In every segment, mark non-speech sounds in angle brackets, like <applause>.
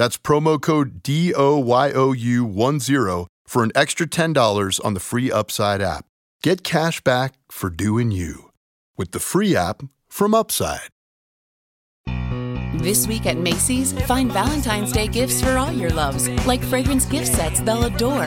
That's promo code DOYOU10 for an extra $10 on the free Upside app. Get cash back for doing you with the free app from Upside. This week at Macy's, find Valentine's Day gifts for all your loves, like fragrance gift sets they'll adore.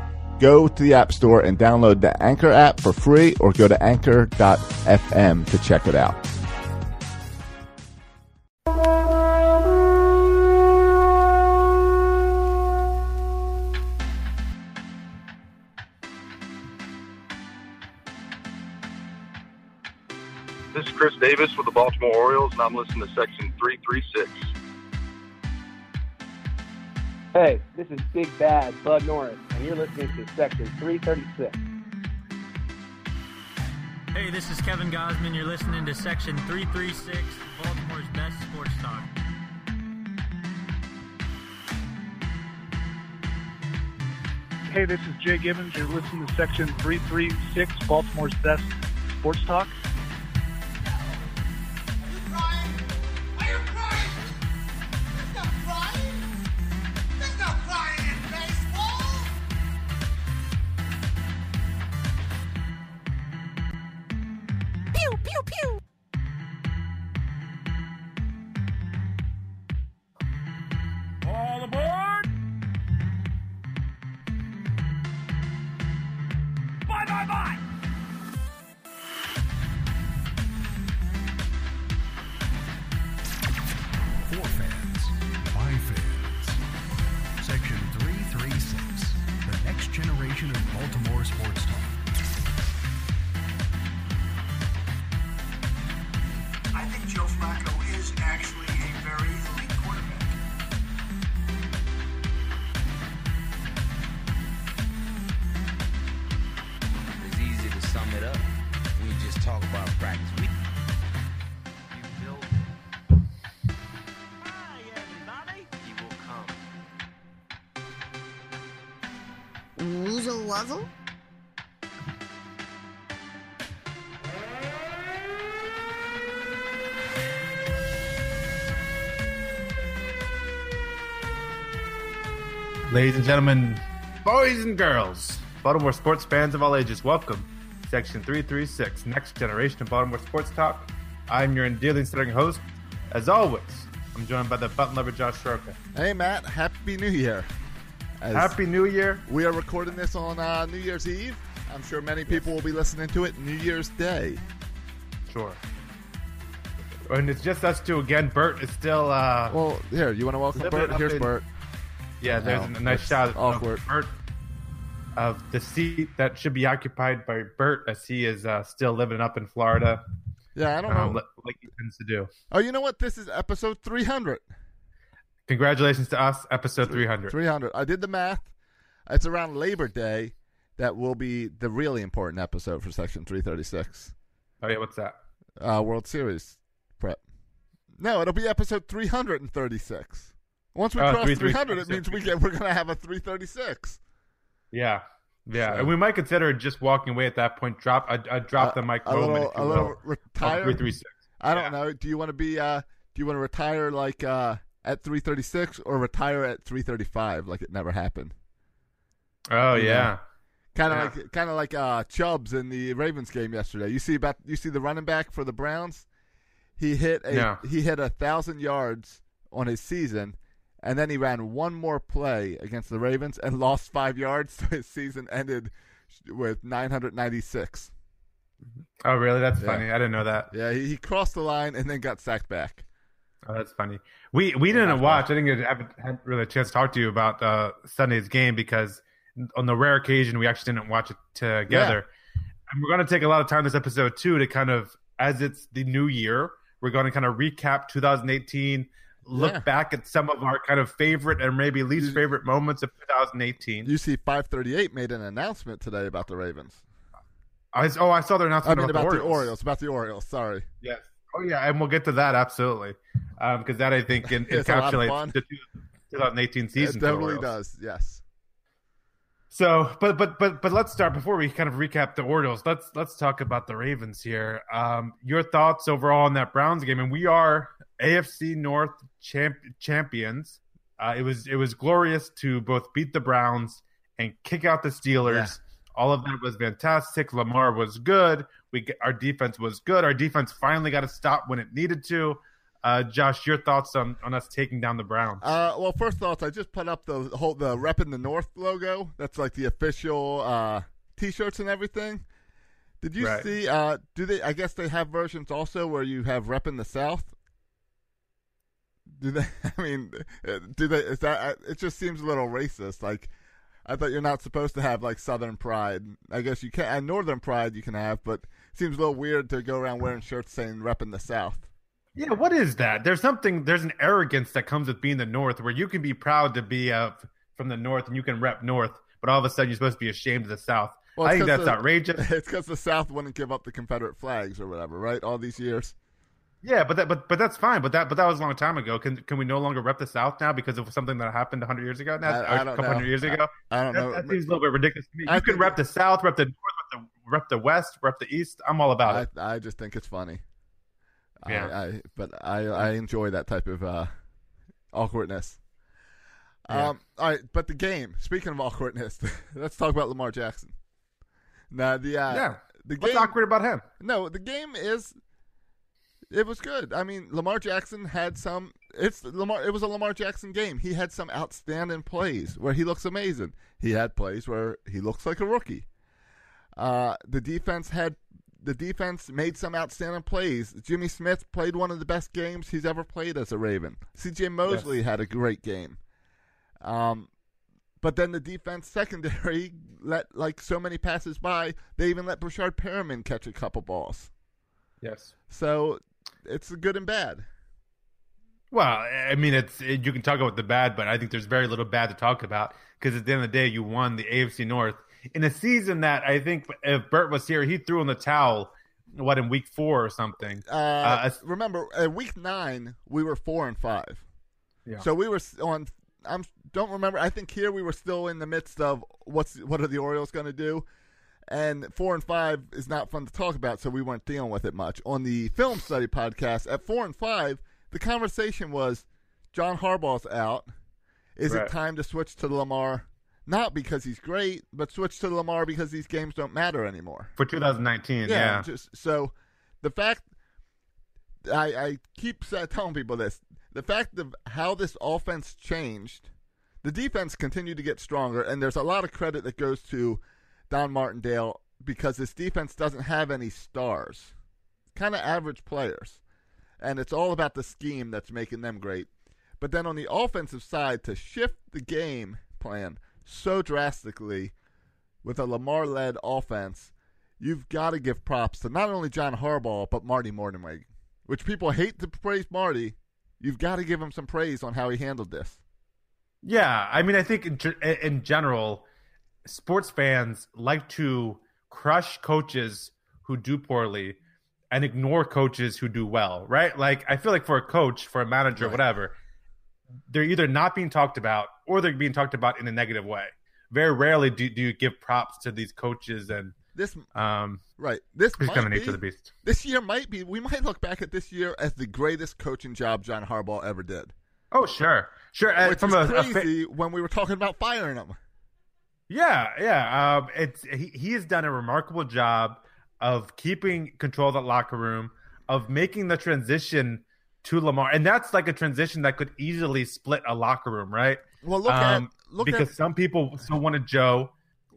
go to the App Store and download the Anchor app for free or go to anchor.fm to check it out. This is Chris Davis with the Baltimore Orioles, and I'm listening to Section 336. Hey, this is Big Bad Bud Norris, and you're listening to Section 336. Hey, this is Kevin Gausman. You're listening to Section 336, Baltimore's best sports talk. Hey, this is Jay Gibbons. You're listening to Section 336, Baltimore's best sports talk. Ladies and gentlemen, boys and girls, Baltimore sports fans of all ages, welcome. Section 336, Next Generation of Baltimore Sports Talk. I'm your endearing starting host. As always, I'm joined by the button lover Josh Soroka. Hey Matt, Happy New Year. As Happy New Year. We are recording this on uh, New Year's Eve. I'm sure many people will be listening to it New Year's Day. Sure. And it's just us two again. Bert is still. Uh, Well, here, you want to welcome living Bert? Here's in- Bert. Yeah, there's No, a nice shot of. Bert of the seat that should be occupied by Bert as he is uh, still living up in Florida. Yeah, I don't uh, know. li- like he tends to do. Oh, you know what? This is episode 300. Congratulations to us, episode 300. 300. I did the math. It's around Labor Day that will be the really important episode for Section 336. Oh yeah, what's that? Uh, World Series prep. No, it'll be episode 336. Once we Oh, cross 300, it means we get we're going to have a 336. Yeah, yeah, So- and we might consider just walking away at that point. Drop, I, I drop the mic A little, a little retire. Three three six. I don't know. Do you want to be? Uh, do you want to retire like uh, at 336 or retire at 335 like it never happened? Oh yeah. Kind of Yeah. like kind of like uh, Chubbs in the Ravens game yesterday. You see about you see the running back for the Browns. He hit a Yeah. he hit a thousand yards on his season, and then he ran one more play against the Ravens and lost five yards. <laughs> So his season ended with 996. Oh really? That's Yeah. funny. I didn't know that. Yeah, he, he crossed the line and then got sacked back. Oh, that's funny. We we didn't watch. I didn't get had really a chance to talk to you about uh, Sunday's game because on the rare occasion we actually didn't watch it together. And we're going to take a lot of time this episode too to kind of as it's the new year, we're going to kind of recap 2018, look Yeah. back at some of our kind of favorite and maybe least favorite moments of 2018. UC 538 made an announcement today about the Ravens. I, oh, I saw their I announcement mean, about, about the the Orioles. Orioles. About the Orioles. Sorry. Yes. Oh yeah, and we'll get to that absolutely, because that I think in, <laughs> It's a lot of encapsulates the 2018 season. it for the totally does. Yes. So, but but but but let's start before we kind of recap the Orioles. Let's let's talk about the Ravens here. Um, your thoughts overall on that Browns game, and we are AFC North champ- champions. Uh, it was it was glorious to both beat the Browns and kick out the Steelers. All of that was fantastic. Lamar was good. We get, our defense was good. Our defense finally got to stop when it needed to. Uh, Josh, your thoughts on, on us taking down the Browns? Uh, well, first thoughts. I just put up the whole the Rep in the North logo. That's like the official uh, T-shirts and everything. Did you Right. see? Uh, do they? I guess they have versions also where you have Rep in the South. Do they? <laughs> I mean, uh, do they? Is that? uh, It just seems a little racist. Like, I thought you're not supposed to have like Southern pride. I guess you can. And Northern pride you can have, but it seems a little weird to go around wearing shirts saying Rep in the South. Yeah, what is that? There's something. There's an arrogance that comes with being the North, where you can be proud to be uh, from the North and you can rep North, but all of a sudden you're supposed to be ashamed of the South. Well, I think that's the- outrageous. <laughs> It's because the South wouldn't give up the Confederate flags or whatever, right? All these years. Yeah, but that, but but that's fine. But that but that was a long time ago. Can can we no longer rep the South now because of something that happened hundred years ago? Now, I- don't couple know. hundred years ago. I, I don't that, know. That seems a little bit ridiculous to me. You can rep the South, rep the North, rep the, rep the West, rep the East. I'm all about it. I just think it's funny. Yeah. I, but I I enjoy that type of uh, awkwardness. Yeah. Um. All right, but the game. Speaking of awkwardness, <laughs> let's talk about Lamar Jackson. Now the uh, Yeah. the What's game. awkward about him? No, the game is. It was good. I mean, Lamar Jackson had some. It's Lamar. It was a Lamar Jackson game. He had some outstanding plays where he looks amazing. He had plays where he looks like a rookie. Uh, the defense had the defense made some outstanding plays. Jimmy Smith played one of the best games he's ever played as a Raven. C.J. Mosley Yes. had a great game. Um, but then the defense secondary <laughs> let like so many passes by. They even let Breshad Perriman catch a couple balls. Yes. So it's good and bad. Well, I mean, it's it, you can talk about the bad, but I think there's very little bad to talk about because at the end of the day, you won the AFC North in a season that I think if Bert was here, he threw in the towel. What in week four or something? Uh, Uh, remember, at week nine we were four and five. Yeah. So we were on. I'm don't remember. I think here we were still in the midst of what's what are the Orioles going to do, and four and five is not fun to talk about. So we weren't dealing with it much on the film study podcast. At four and five, the conversation was John Harbaugh's out. Is Right. it time to switch to Lamar? Not because he's great, but switch to Lamar because these games don't matter anymore. for 2019. Yeah, Just so the fact I, I keep telling people this: the fact of how this offense changed, the defense continued to get stronger, and there's a lot of credit that goes to Don Martindale because this defense doesn't have any stars, kind of average players, and it's all about the scheme that's making them great. But then on the offensive side, to shift the game plan so drastically with a Lamar led offense, you've got to give props to not only John Harbaugh, but Marty Mornhinweg, which people hate to praise Marty. You've got to give him some praise on how he handled this. yeah. I mean, I think in, in general, sports fans like to crush coaches who do poorly and ignore coaches who do well, right? Like I feel like for a coach, for a manager, Right. whatever, they're either not being talked about or they're being talked about in a negative way. Very rarely do, do you give props to these coaches and This um right. This might kind of be, nature of the beast. This year might be. We might look back at this year as the greatest coaching job John Harbaugh ever did. Oh sure, sure. Uh, Which from is a, a fa- crazy when we were talking about firing him. Yeah, yeah. Um, it's he, he has done a remarkable job of keeping control of that locker room, of making the transition to Lamar, and that's like a transition that could easily split a locker room, right? Well, look at look Um, because at some people still wanted Joe,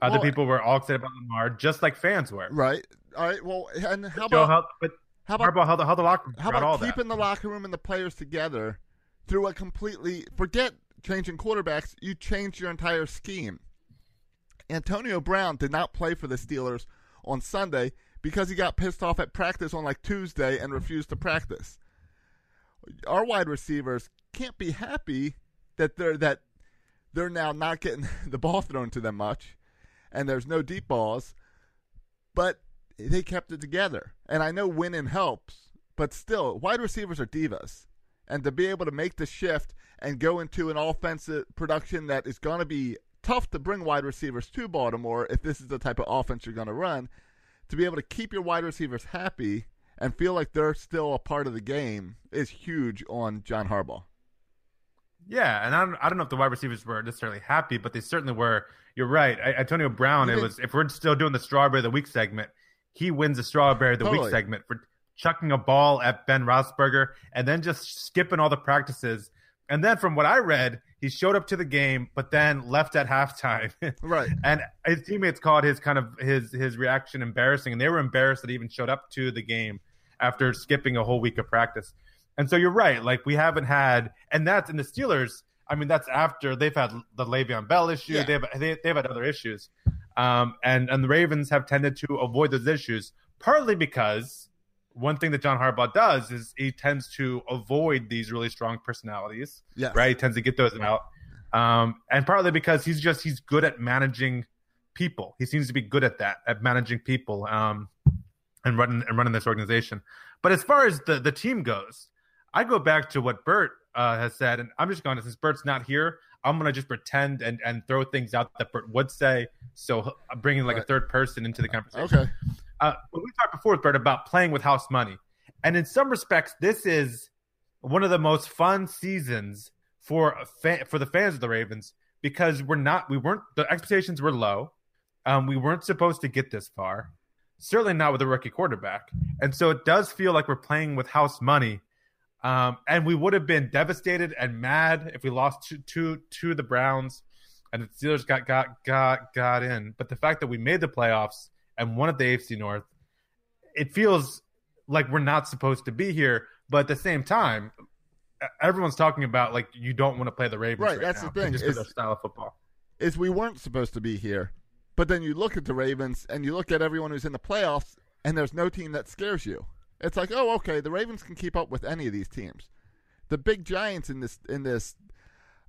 other Well- people were all excited about Lamar, just like fans were. right. All right. Well, and how Joe about but how about how held, held the locker room How about all that. keeping the locker room and the players together through a completely forget changing quarterbacks, you change your entire scheme. Antonio Brown did not play for the Steelers on Sunday because he got pissed off at practice on like Tuesday and refused to practice. Our wide receivers can't be happy that they're that they're now not getting <laughs> the ball thrown to them much and there's no deep balls, but they kept it together. And I know winning helps, but still, wide receivers are divas. And to be able to make the shift and go into an offensive production that is going to be tough to bring wide receivers to Baltimore if this is the type of offense you're going to run, to be able to keep your wide receivers happy and feel like they're still a part of the game is huge on John Harbaugh. Yeah, and I don't, I don't know if the wide receivers were necessarily happy, but they certainly were. You're right. I, Antonio Brown, it was if we're still doing the strawberry of the week segment, he wins the strawberry of the Totally. week segment for chucking a ball at Ben Roethlisberger and then just skipping all the practices. And then from what I read, he showed up to the game, but then left at halftime. <laughs> Right. and his teammates called his kind of his his reaction embarrassing, and they were embarrassed that he even showed up to the game after skipping a whole week of practice. And so you're right, like we haven't had, and that's in the Steelers. I mean, that's after they've had the Le'Veon Bell issue. Yeah. They've they, they've had other issues, um, and and the Ravens have tended to avoid those issues partly because one thing that John Harbaugh does is he tends to avoid these really strong personalities. Yes. Right, he tends to get those out, um, and partly because he's just he's good at managing people. He seems to be good at that, at managing people, um, and running and running this organization. But as far as the the team goes, I go back to what Bert uh, has said, and I'm just going to since Bert's not here, I'm going to just pretend and and throw things out that Bert would say. So bringing like a third person into the conversation. Okay. Uh, we talked before Bert about playing with house money, and in some respects, this is one of the most fun seasons for a fa- for the fans of the Ravens because we're not we weren't the expectations were low. Um, we weren't supposed to get this far, certainly not with a rookie quarterback, and so it does feel like we're playing with house money. Um, and we would have been devastated and mad if we lost to to, to the Browns, and the Steelers got got got got in. But the fact that we made the playoffs and one at the AFC North, it feels like we're not supposed to be here. But at the same time, everyone's talking about like you don't want to play the Ravens. Right, Right, that's now, the thing, Just because style of football. is we weren't supposed to be here. But then you look at the Ravens and you look at everyone who's in the playoffs, and there's no team that scares you. It's like, oh, okay, the Ravens can keep up with any of these teams. The big giants in this in this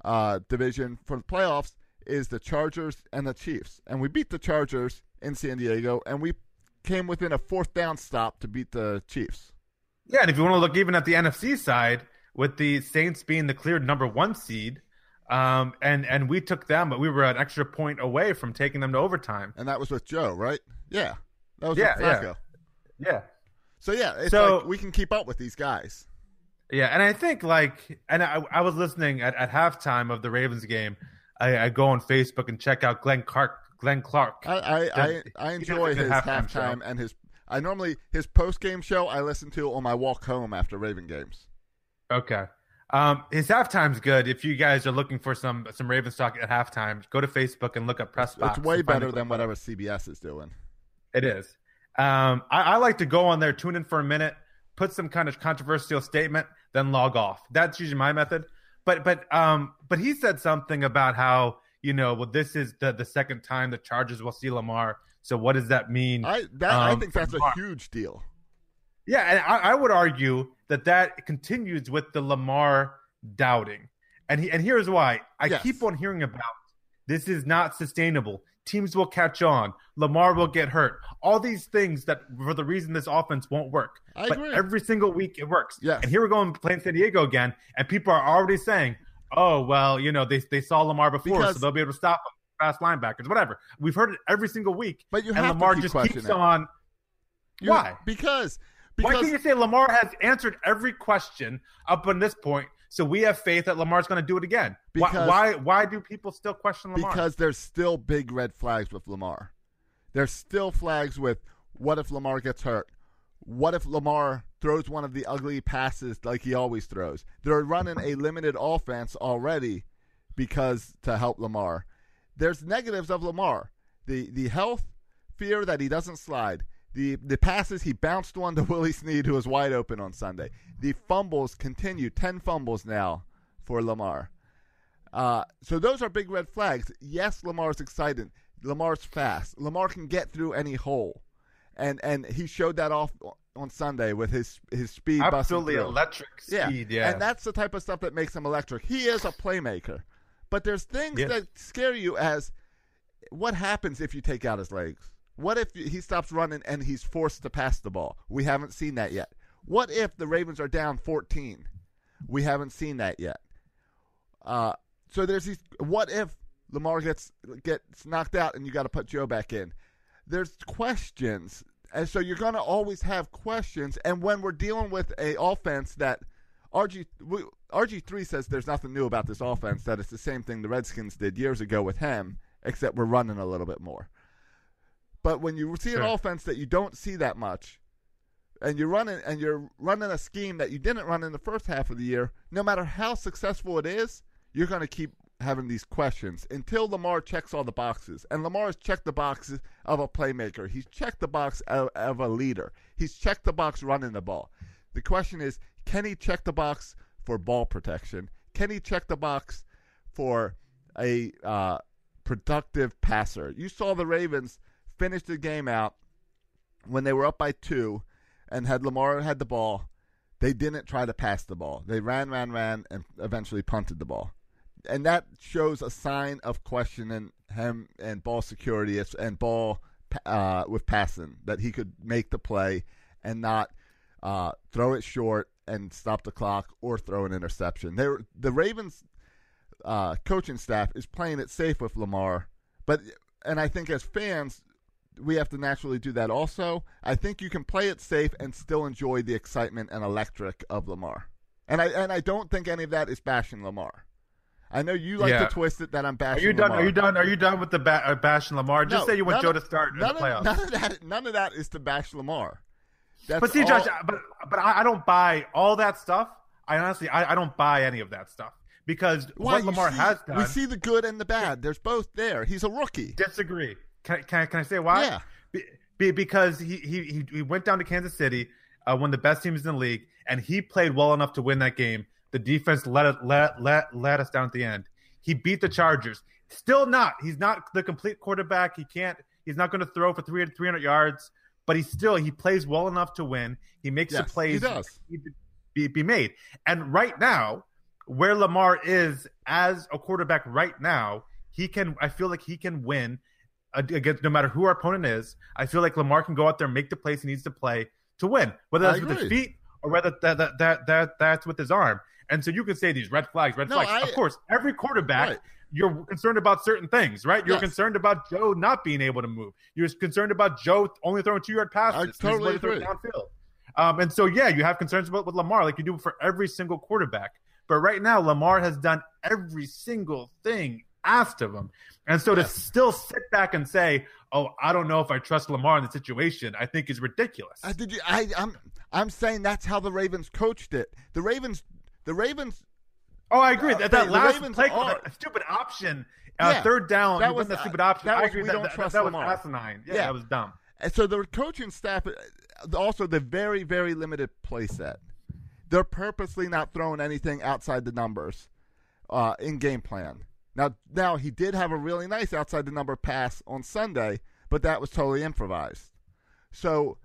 uh, division for the playoffs is the Chargers and the Chiefs, and we beat the Chargers in San Diego, and we came within a fourth down stop to beat the Chiefs. Yeah, and if you want to look even at the NFC side, with the Saints being the cleared number one seed, um, and and we took them, but we were an extra point away from taking them to overtime. And that was with Joe, right? Yeah, that was Yeah, with yeah. Yeah. So yeah, it's So- like we can keep up with these guys. Yeah, and I think like, and I, I was listening at, at halftime of the Ravens game. I, I go on Facebook and check out Glenn Clark. Glenn Clark. I I, I, I enjoy his halftime and his. I normally his post game show I listen to on my walk home after Raven games. Okay. Um, his halftime's good. If you guys are looking for some some Ravens talk at halftime, go to Facebook and look up press box. It's way better than whatever CBS is doing. It is. Um, I, I like to go on there, tune in for a minute, put some kind of controversial statement, then log off. That's usually my method. But but um but he said something about how you know well this is the the second time the Chargers will see Lamar. So what does that mean? I that I um, think for that's a huge deal. Yeah, and I, I would argue that that continues with the Lamar doubting, and he, and here's why. I Yes. keep on hearing about this is not sustainable. teams will catch on. Lamar will get hurt. All these things that for the reason this offense won't work. I but agree. every single week it works. Yes. And here we're going playing San Diego again, and people are already saying, "Oh, well, you know, they they saw Lamar before, Because- so they'll be able to stop him." Fast linebackers, whatever. We've heard it every single week. But you and Lamar keep just keeps it. on. You- Why? Because Why because can't you say Lamar has answered every question up on this point, so we have faith that Lamar's going to do it again? Why- why, why do people still question Lamar? because there's still big red flags with Lamar. There's still flags with what if Lamar gets hurt? What if Lamar throws one of the ugly passes like he always throws? They're running a limited offense already because to help Lamar. There's negatives of Lamar. The the health fear that he doesn't slide. The the passes he bounced one to <laughs> Willie Snead who was wide open on Sunday. The fumbles continue, 10 fumbles now for Lamar. Uh, so those are big red flags. Yes, Lamar's excited. Lamar's fast. Lamar can get through any hole, and and he showed that off on Sunday with his his speed. Absolutely electric speed, yeah. and that's the type of stuff that makes him electric. He is a playmaker, but there's things Yeah. that scare you as what happens if you take out his legs. What if he stops running and he's forced to pass the ball? We haven't seen that yet. What if the Ravens are down 14? We haven't seen that yet. Uh, so there's these. What if Lamar gets gets knocked out and you got to put Joe back in? There's questions, and so you're going to always have questions. And when we're dealing with a offense that RG RG three says there's nothing new about this offense, that it's the same thing the Redskins did years ago with him, except we're running a little bit more. But when you see an Sure. offense that you don't see that much, and you're running and you're running a scheme that you didn't run in the first half of the year, no matter how successful it is, you're going to keep having these questions until Lamar checks all the boxes. And Lamar has checked the boxes of a playmaker. He's checked the box of, of a leader. He's checked the box running the ball. The question is, can he check the box for ball protection? Can he check the box for a uh, productive passer? You saw the Ravens finish the game out when they were up by two and had Lamar had the ball, they didn't try to pass the ball. They ran, ran, ran, and eventually punted the ball. And that shows a sign of questioning him and ball security and ball uh, with passing that he could make the play and not uh, throw it short and stop the clock or throw an interception. They were, the Ravens uh, coaching staff is playing it safe with Lamar, but and I think as fans we have to naturally do that also. I think you can play it safe and still enjoy the excitement and electric of Lamar. And I and I don't think any of that is bashing Lamar. I know you like Yeah. to twist it that I'm bashing. Are you done? Lamar. Are you done? Are you done with the ba- uh, bashing Lamar? Just No, say you want Joe of- to start in the none of- playoffs. None of that. None of that is to bash Lamar. That's but see, all- Josh, but but I, I don't buy all that stuff. I honestly, I, I don't buy any of that stuff because Why, what Lamar see- has done. We see the good and the bad. There's both there. He's a rookie. disagree. Can, I- can, I- can I say why? Yeah. Be, be, because he, he he he went down to Kansas City, uh, one of the best teams in the league, and he played well enough to win that game. The defense let it, let let let us down at the end. He beat the Chargers. Still not. He's not the complete quarterback. He can't. He's not going to throw for 300, 300 yards. But he still he plays well enough to win. He makes Yes, the plays he does. be, be made. And right now, where Lamar is as a quarterback right now, he can. I feel like he can win against no matter who our opponent is. I feel like Lamar can go out there and make the plays he needs to play to win, whether that's with his feet or whether that that, that that that's with his arm. And so you can say these red flags, red No, flags. I- of course, every quarterback. Right. You're concerned about certain things, right? You're Yes. concerned about Joe not being able to move. You're concerned about Joe only throwing two yard passes. I totally agree. downfield. Um, and so, yeah, you have concerns about with Lamar, like you do for every single quarterback. But right now, Lamar has done every single thing asked of him. And so to still sit back and say, "Oh, I don't know if I trust Lamar in the situation," I think is ridiculous. I, did you, I, I'm I'm saying that's how the Ravens coached it. The Ravens, the Ravens. oh, I agree. Uh, that that last Ravens play, are- that stupid option, uh, Yeah, third down, that was- the stupid option. that I was agree. we that, don't that, trust that was Lamar. asinine. Yeah, Yeah. that was dumb. And so the coaching staff, uh, also the very very limited play set. They're purposely not throwing anything outside the numbers uh, in game plan. Now, now he did have a really nice outside the number pass on Sunday, but that was totally improvised. So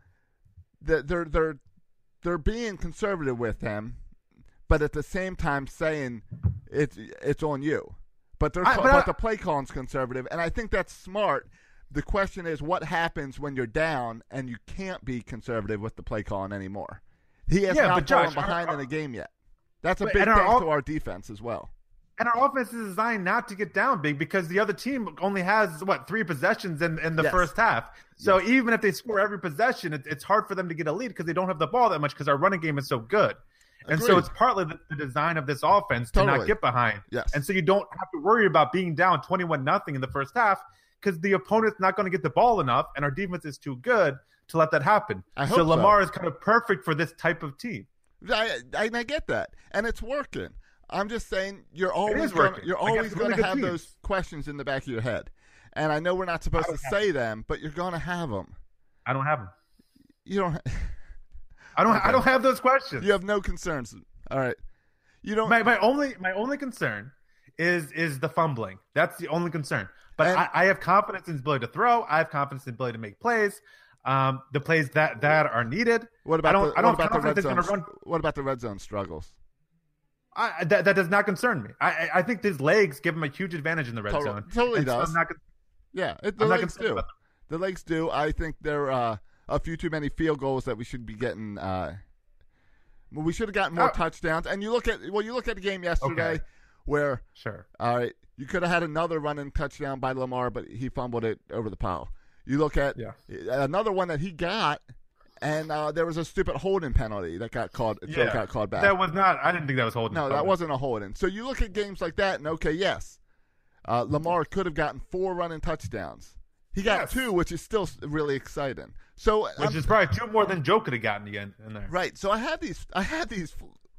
the- they're they're they're being conservative with him, but at the same time saying it's it's on you. but they're I- but but, the play calling's conservative, and I think that's smart. The question is, what happens when you're down and you can't be conservative with the play calling anymore? He has Yeah, not Josh, fallen behind our- in a game yet. That's a big thanks to our defense as well. And our offense is designed not to get down big because the other team only has what three possessions in, in the Yes. first half. So even if they score every possession, it, it's hard for them to get a lead because they don't have the ball that much because our running game is so good. And so it's partly the, the design of this offense to not get behind. Yes. And so you don't have to worry about being down twenty-one nothing in the first half because the opponent's not going to get the ball enough, and our defense is too good to let that happen. I so hope so. Lamar is kind of perfect for this type of team. I, I, I get that, and it's working. I'm just saying you're always gonna, working you're always going to have teams. those questions in the back of your head, and I know we're not supposed to say them, but you're going to have them. I don't have them. You don't. <laughs> I don't. I don't have those questions. You have no concerns. All right. You don't. My, my only my only concern is is the fumbling. That's the only concern. But And- I, I have confidence in his ability to throw. I have confidence in his ability to make plays. Um, the plays that that are needed. what about I don't. the, I don't what about the red zone? run. What about the red zone struggles? I, that that does not concern me. I I- think his legs give him a huge advantage in the red Totally- zone. totally so does. I'm not Yeah, it, the I'm legs do. The legs do. I think there are uh, a few too many field goals that we should be getting. Uh, well, we should have gotten more Oh. touchdowns. And you look at well, you look at the game yesterday Okay. where Sure. all right, you could have had another running touchdown by Lamar, but he fumbled it over the pile. You look at Yeah. another one that he got, and uh, there was a stupid holding penalty that got called. Joe Yeah. got called back. That was not. I didn't think that was holding. No, that wasn't a holding. So you look at games like that, and okay, yes, uh, Lamar could have gotten four running touchdowns. He got Yes. two, which is still really exciting. So Which I'm- is probably two more than Joe could have gotten again in there. right. So I had these, I had these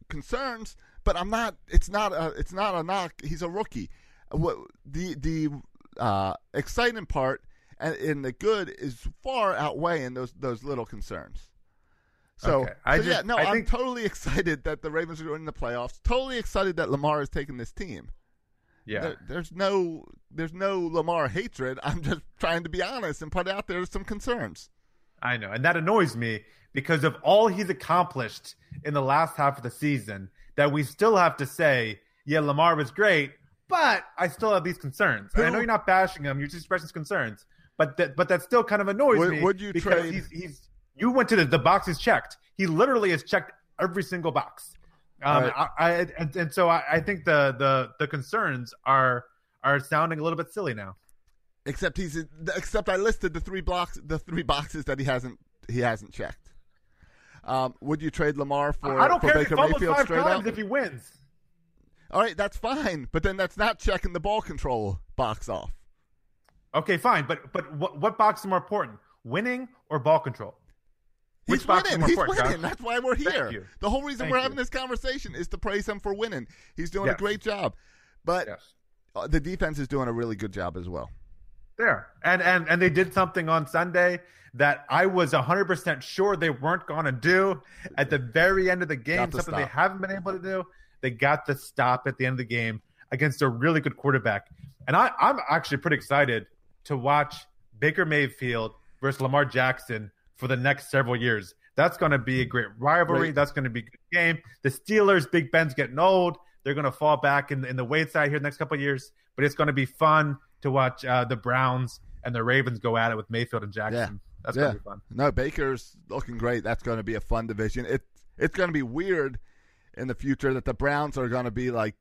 concerns, but I'm not. It's not a. It's not a knock. He's a rookie. What the the uh, exciting part and, and the good is far outweighing those those little concerns. So, Okay. I so yeah, no, I I'm think- totally <laughs> excited that the Ravens are in the playoffs. Totally excited that Lamar is taking this team. Yeah. There- there's no there's no Lamar hatred. <laughs> I'm just trying to be honest and put out there some concerns. I know, and that annoys me because of all he's accomplished in the last half of the season. That we still have to say, yeah, Lamar was great, but I still have these concerns. And I know you're not bashing him; you're just expressing concerns. But that, but that still kind of annoys Would- me. would you because trade- He's, he's you went to the the boxes checked. He literally has checked every single box. Um, Right. I, I and, and so I, I think the the the concerns are are sounding a little bit silly now. Except he's except I listed the three blocks the three boxes that he hasn't he hasn't checked. Um, would you trade Lamar for, I don't for care if Baker he Mayfield five straight times up? if he wins. All right, that's fine, but then that's not checking the ball control box off. Okay, fine, but but what what box is more important, winning or ball control? He's box is winning. more He's winning. Josh? That's why we're Thank here. you. The whole reason Thank we're you. having this conversation is to praise him for winning. He's doing a great job, but Yes. uh, the defense is doing a really good job as well. There. And and and they did something on Sunday that I was 100% sure they weren't going to do at the very end of the game, something they haven't been able to do. They got the stop at the end of the game against a really good quarterback. And I, I'm actually pretty excited to watch Baker Mayfield versus Lamar Jackson for the next several years. That's going to be a great rivalry. Great. That's going to be a good game. The Steelers, Big Ben's getting old. They're going to fall back in, in the weight side here the next couple of years. But it's going to be fun to watch uh, the Browns and the Ravens go at it with Mayfield and Jackson. Yeah. That's yeah. going to be fun. No, Baker's looking great. That's going to be a fun division. It it's going to be weird in the future that the Browns are going to be like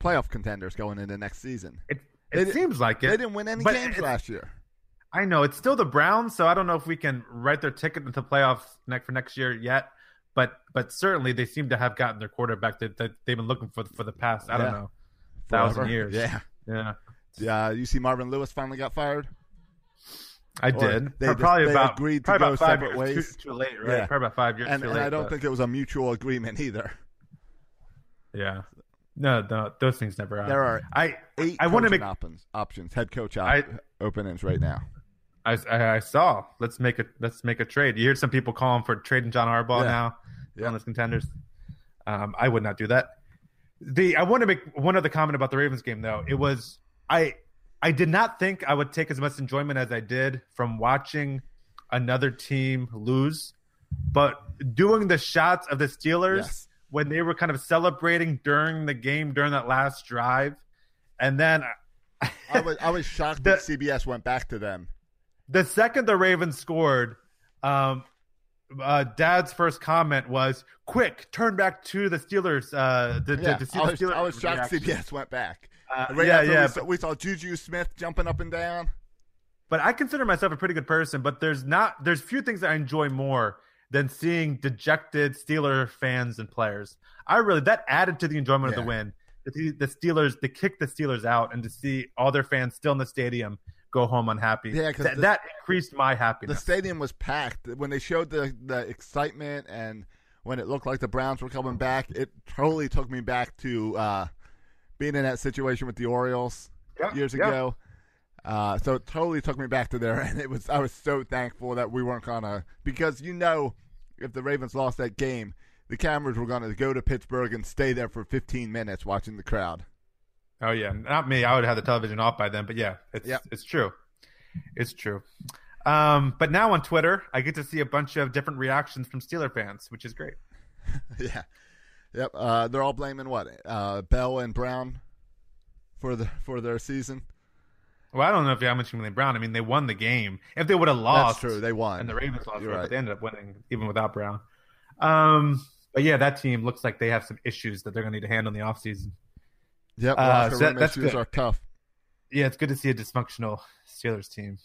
playoff contenders going into next season. It, it seems like it. They didn't win any but games it- last year. I know it's still the Browns, so I don't know if we can write their ticket into playoffs next for next year yet. But but certainly they seem to have gotten their quarterback that, that they've been looking for for the past I don't Yeah. know thousand years. Yeah. yeah. Yeah, you see Marvin Lewis finally got fired. I Or did. they just- probably they about agreed to go separate ways. Too, too late, right? Yeah. Probably about five years And, and late. I don't but- think it was a mutual agreement either. Yeah. No, no, those things never happen. There are I Eight I want to make options, options, head coach op- I- openings right now. I, I, I saw. Let's make a let's make a trade. You hear some people calling for trading John Harbaugh Yeah. now Yeah. on those contenders. Um, I would not do that. The I want to make one other comment about the Ravens game though. It was I I did not think I would take as much enjoyment as I did from watching another team lose, but doing the shots of the Steelers Yes. When they were kind of celebrating during the game during that last drive, and then I was I was shocked <laughs> that CBS went back to them. The second the Ravens scored, um, uh, Dad's first comment was, "Quick, turn back to the Steelers." Uh, to, Yeah, to see I the was, Steelers I was shocked reaction. CBS went back. Uh, Right yeah, yeah, We saw, but- we saw Juju Smith jumping up and down. But I consider myself a pretty good person. But there's not there's few things that I enjoy more than seeing dejected Steeler fans and players. I really that added to the enjoyment of the win. See the Steelers to kick the Steelers out and to see all their fans still in the stadium go home unhappy. Yeah, 'cause that, the- that increased my happiness. The stadium was packed when they showed the the excitement and when it looked like the Browns were coming back. It totally took me back to uh, being in that situation with the Orioles Yep, years yep. ago. Uh, so it totally took me back to there, <laughs> and it was I was so thankful that we weren't gonna because you know if the Ravens lost that game, the cameras were gonna go to Pittsburgh and stay there for 15 minutes watching the crowd. Oh yeah, not me. I would have the television off by then. But yeah, it's it's true. It's true. Um, but now on Twitter, I get to see a bunch of different reactions from Steeler fans, which is great. <laughs> yeah, yep. Uh, they're all blaming what uh, Bell and Brown for the for their season. Well, I don't know if how much you blame Brown. I mean, they won the game. If they would have lost, That's true. They won. and the Ravens lost, right, but they ended up winning even without Brown. Um, but yeah, that team looks like they have some issues that they're going to need to handle in the offseason. Yep, Uh, so that- that's issues good. are tough. Yeah, it's good to see a dysfunctional Steelers team.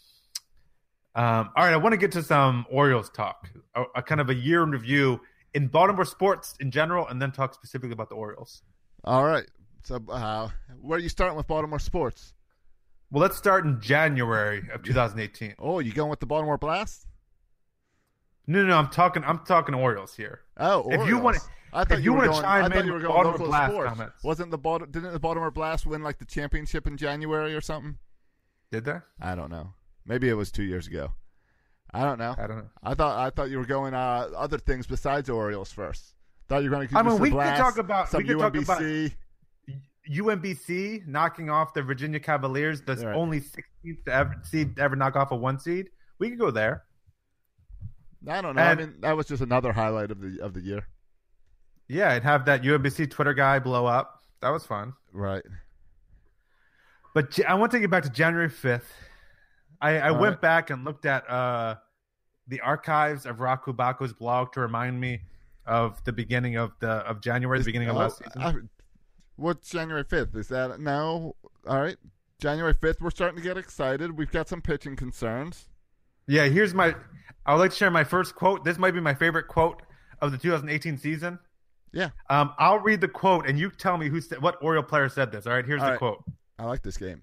Um, all right, I want to get to some Orioles talk, a, a kind of a year in review in Baltimore sports in general, and then talk specifically about the Orioles. All right. So, uh, where are you starting with Baltimore sports? Well, let's start in January of 2018. Oh, you going with the Baltimore Blast? No, no, no I'm talking. I'm talking Orioles here. Oh, if you Orioles. want, I thought if you, you were want to. I chime thought in, you were going Baltimore local Blast sports. comments. Wasn't the didn't the Baltimore Blast win like the championship in January or something? Did they? I don't know. Maybe it was two years ago. I don't know. I don't know. I thought I thought you were going uh, other things besides Orioles first. Thought you were going to. I mean, we could talk about some we could talk about UMBC. Knocking off the Virginia Cavaliers, the Right. only 16th to ever, seed to ever knock off a one seed. We could go there. I don't know. And- I mean, that was just another highlight of the of the year. Yeah, and have that UMBC Twitter guy blow up. That was fun. Right. But I want to get back to January 5th. I, I went right. back and looked at uh, the archives of Roch Kubatko's blog to remind me of the beginning of the of January, the beginning of last season. What's January fifth? Is that no? All right, January fifth. We're starting to get excited. We've got some pitching concerns. Yeah, here's my. I would like to share my first quote. This might be my favorite quote of the 2018 season. Yeah, Um, I'll read the quote, and you tell me who said what Oriole player said this. All right, here's All the right. quote. I like this game.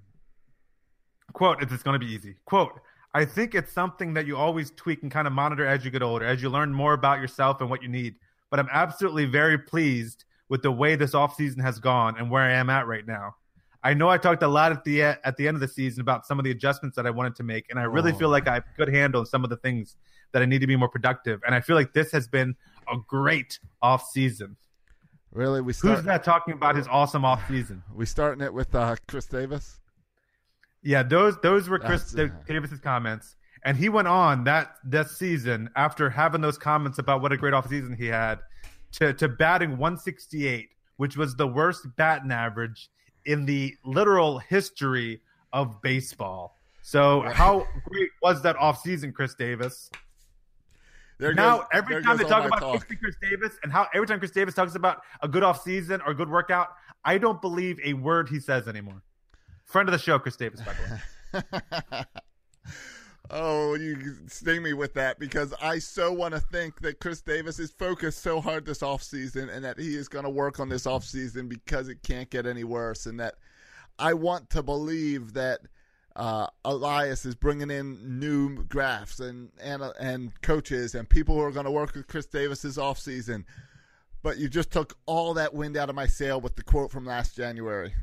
Quote, it's going to be easy. Quote, I think it's something that you always tweak and kind of monitor as you get older, as you learn more about yourself and what you need. But I'm absolutely very pleased with the way this offseason has gone and where I am at right now. I know I talked a lot at the at the end of the season about some of the adjustments that I wanted to make, and I really Oh. feel like I have good handle on some of the things that I need to be more productive. And I feel like this has been a great offseason. Really, we start. Who's that talking about his awesome offseason? We starting it with uh, Chris Davis. Yeah, those those were Chris That's, Davis's comments, and he went on that that season after having those comments about what a great offseason he had to to batting 168, which was the worst batting average in the literal history of baseball. So how great was that offseason, Chris Davis? There now goes- every time they talk about talk. Chris Davis and how every time Chris Davis talks about a good offseason or good workout, I don't believe a word he says anymore. Friend of the show, Chris Davis, by the way. <laughs> Oh, you sting me with that because I so want to think that Chris Davis is focused so hard this offseason and that he is going to work on this offseason because it can't get any worse. And that I want to believe that uh, Elias is bringing in new graphs and, and, and coaches and people who are going to work with Chris Davis this offseason. But you just took all that wind out of my sail with the quote from last January.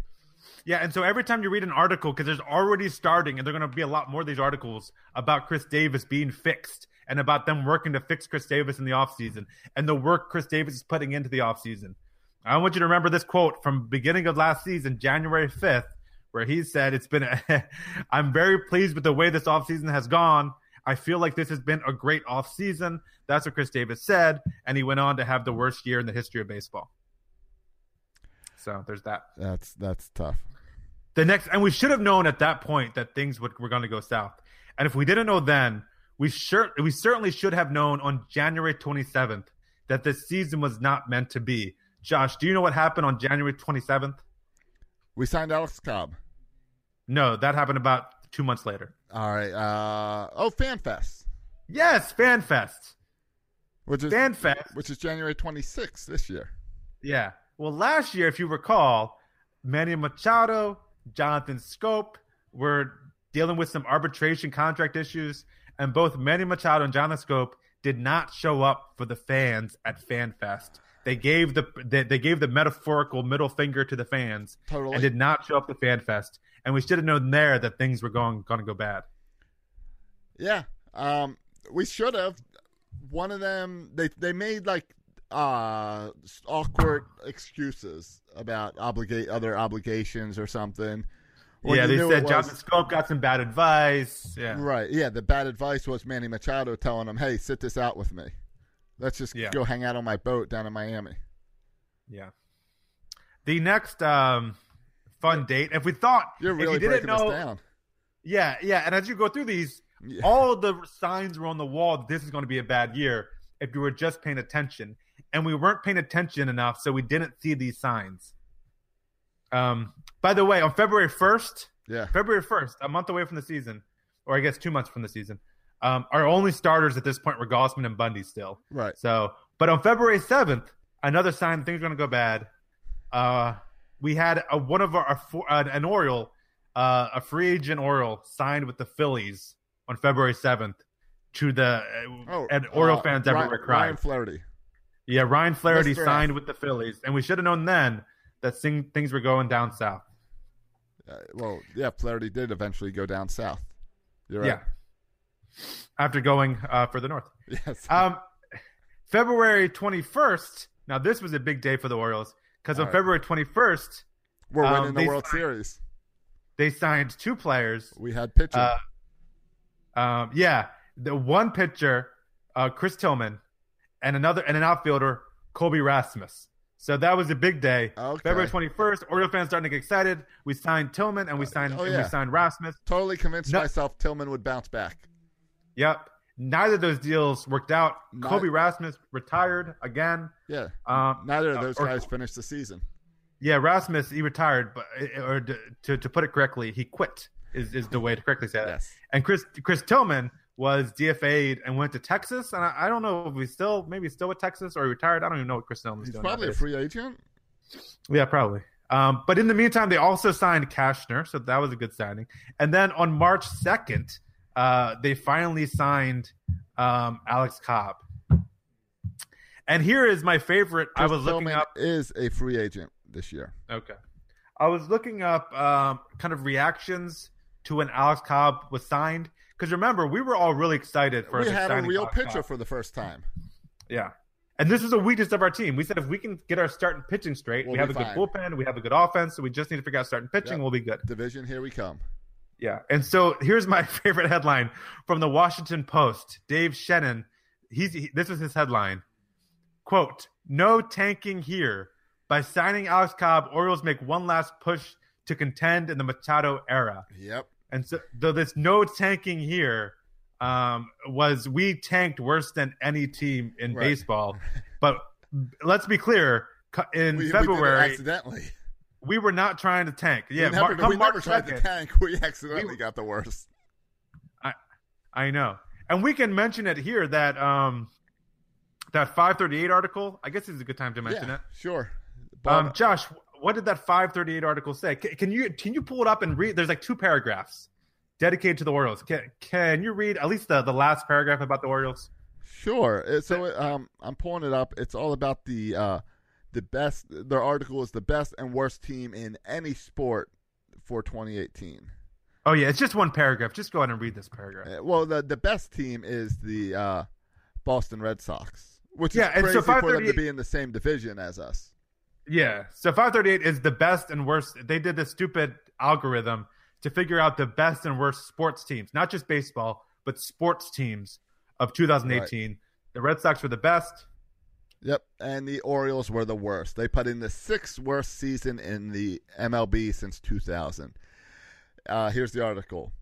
Yeah, and so every time you read an article, because there's already starting, and there are going to be a lot more of these articles about Chris Davis being fixed and about them working to fix Chris Davis in the offseason and the work Chris Davis is putting into the offseason. I want you to remember this quote from beginning of last season, January 5th, where he said, It's been, a, <laughs> I'm very pleased with the way this offseason has gone. I feel like this has been a great offseason. That's what Chris Davis said. And he went on to have the worst year in the history of baseball. So there's that. That's that's tough. the next, and we should have known at that point that things would, were going to go south. And if we didn't know then, we sure we certainly should have known on January 27th that this season was not meant to be. Josh, do you know what happened on January 27th? We signed Alex Cobb. No, that happened about two months later. All right. Uh, oh, FanFest. Yes, FanFest. Which is FanFest. Which is January 26th this year. Yeah. Well, last year, if you recall, Manny Machado, Jonathan Schoop were dealing with some arbitration contract issues, and both Manny Machado and Jonathan Schoop did not show up for the fans at FanFest. They gave the they, they gave the metaphorical middle finger to the fans Totally. and did not show up to FanFest. And we should have known there that things were going going to go bad. Yeah. Um, we should have. One of them, they they made like uh awkward excuses about obligate other obligations or something. When yeah, they said Jonathan Schoop got some bad advice. Yeah. Right. Yeah. The bad advice was Manny Machado telling him, "Hey, sit this out with me. Let's just Yeah. go hang out on my boat down in Miami." Yeah. The next um, fun date, if we thought You're if really you didn't breaking know, down. Yeah, yeah. And as you go through these, all the signs were on the wall that this is going to be a bad year if you were just paying attention. And we weren't paying attention enough, so we didn't see these signs. Um, by the way, on February 1st, Yeah. February 1st, a month away from the season, or I guess two months from the season, um, our only starters at this point were Gausman and Bundy still. Right. So, but on February 7th, another sign things are going to go bad. Uh, we had a, one of our, a, an Oriole, uh, a free agent Oriole signed with the Phillies on February 7th to the, Oh, and Oriole uh, fans Ryan- everywhere cried. Ryan Flaherty. Yeah, Ryan Flaherty Mr. signed with the Phillies, and we should have known then that thing, things were going down south. Uh, well, yeah, Flaherty did eventually go down south. You're right. Yeah. After going uh, further north. Yes. Um, February 21st. Now, this was a big day for the Orioles because on All right. February 21st, We're um, winning the World signed- Series. They signed two players. We had pitching. Uh, um, yeah, the one pitcher, uh, Chris Tillman, and another and an outfielder, Colby Rasmus. So that was a big day. Okay. February 21st, Oriole fans starting to get excited. We signed Tillman and we signed oh, and yeah. we signed Rasmus. totally convinced No- myself Tillman would bounce back. Yep. Neither of those deals worked out. Not- Colby Rasmus retired again. Yeah. Um, Neither of uh, those or- guys finished the season. Yeah, Rasmus he retired, but or to to put it correctly, he quit is, is the way to correctly say that. Yes. And Chris Chris Tillman was DFA'd and went to Texas, and I, I don't know if he's still maybe still with Texas or retired. I don't even know what Chris Tillman's He's doing. probably a free agent. Yeah, probably. Um, but in the meantime, they also signed Cashner, so that was a good signing. And then on March second, uh, they finally signed um, Alex Cobb. And here is my favorite. I Chris was looking Tillman up. is a free agent this year. Okay. I was looking up um, kind of reactions to when Alex Cobb was signed. Because remember, we were all really excited for we had a real pitcher for the first time. Yeah. And this is a weakness of our team. We said if we can get our start starting pitching straight, We'll we have a good bullpen, we have a good offense, so we just need to figure out starting pitching, Yep. we'll be good. Division, here we come. Yeah. And so here's my <laughs> favorite headline from the Washington Post. Dave Sheinin, he's he, this is his headline. Quote, no tanking here. By signing Alex Cobb, Orioles make one last push to contend in the Machado era. Yep. And so though this no tanking here um, was we tanked worse than any team in Right. baseball. <laughs> But let's be clear, in We- we February accidentally. we were not trying to tank. Yeah, we never, Mar- we never tried 2nd, to tank. <laughs> We accidentally got the worst. I I know. And we can mention it here that um that 538 article, I guess is a good time to mention yeah, it. sure. Um Josh, what did that 538 article say? Can, can you can you pull it up and read there's like two paragraphs dedicated to the Orioles. Can, can you read at least the, the last paragraph about the Orioles? Sure. Uh, So um, I'm pulling it up. It's all about the uh, the best. Their article is the best and worst team in any sport for 2018. Oh yeah, it's just one paragraph. Just go ahead and read this paragraph. Uh, Well, the the best team is the uh, Boston Red Sox, which Yeah, is crazy so for them to be in the same division as us. Yeah. So 538 is the best and worst. They did this stupid algorithm to figure out the best and worst sports teams, not just baseball, but sports teams of 2018. The Red Sox were the best. Yep, and the Orioles were the worst. They put in the sixth worst season in the MLB since 2000. Uh, here's the article.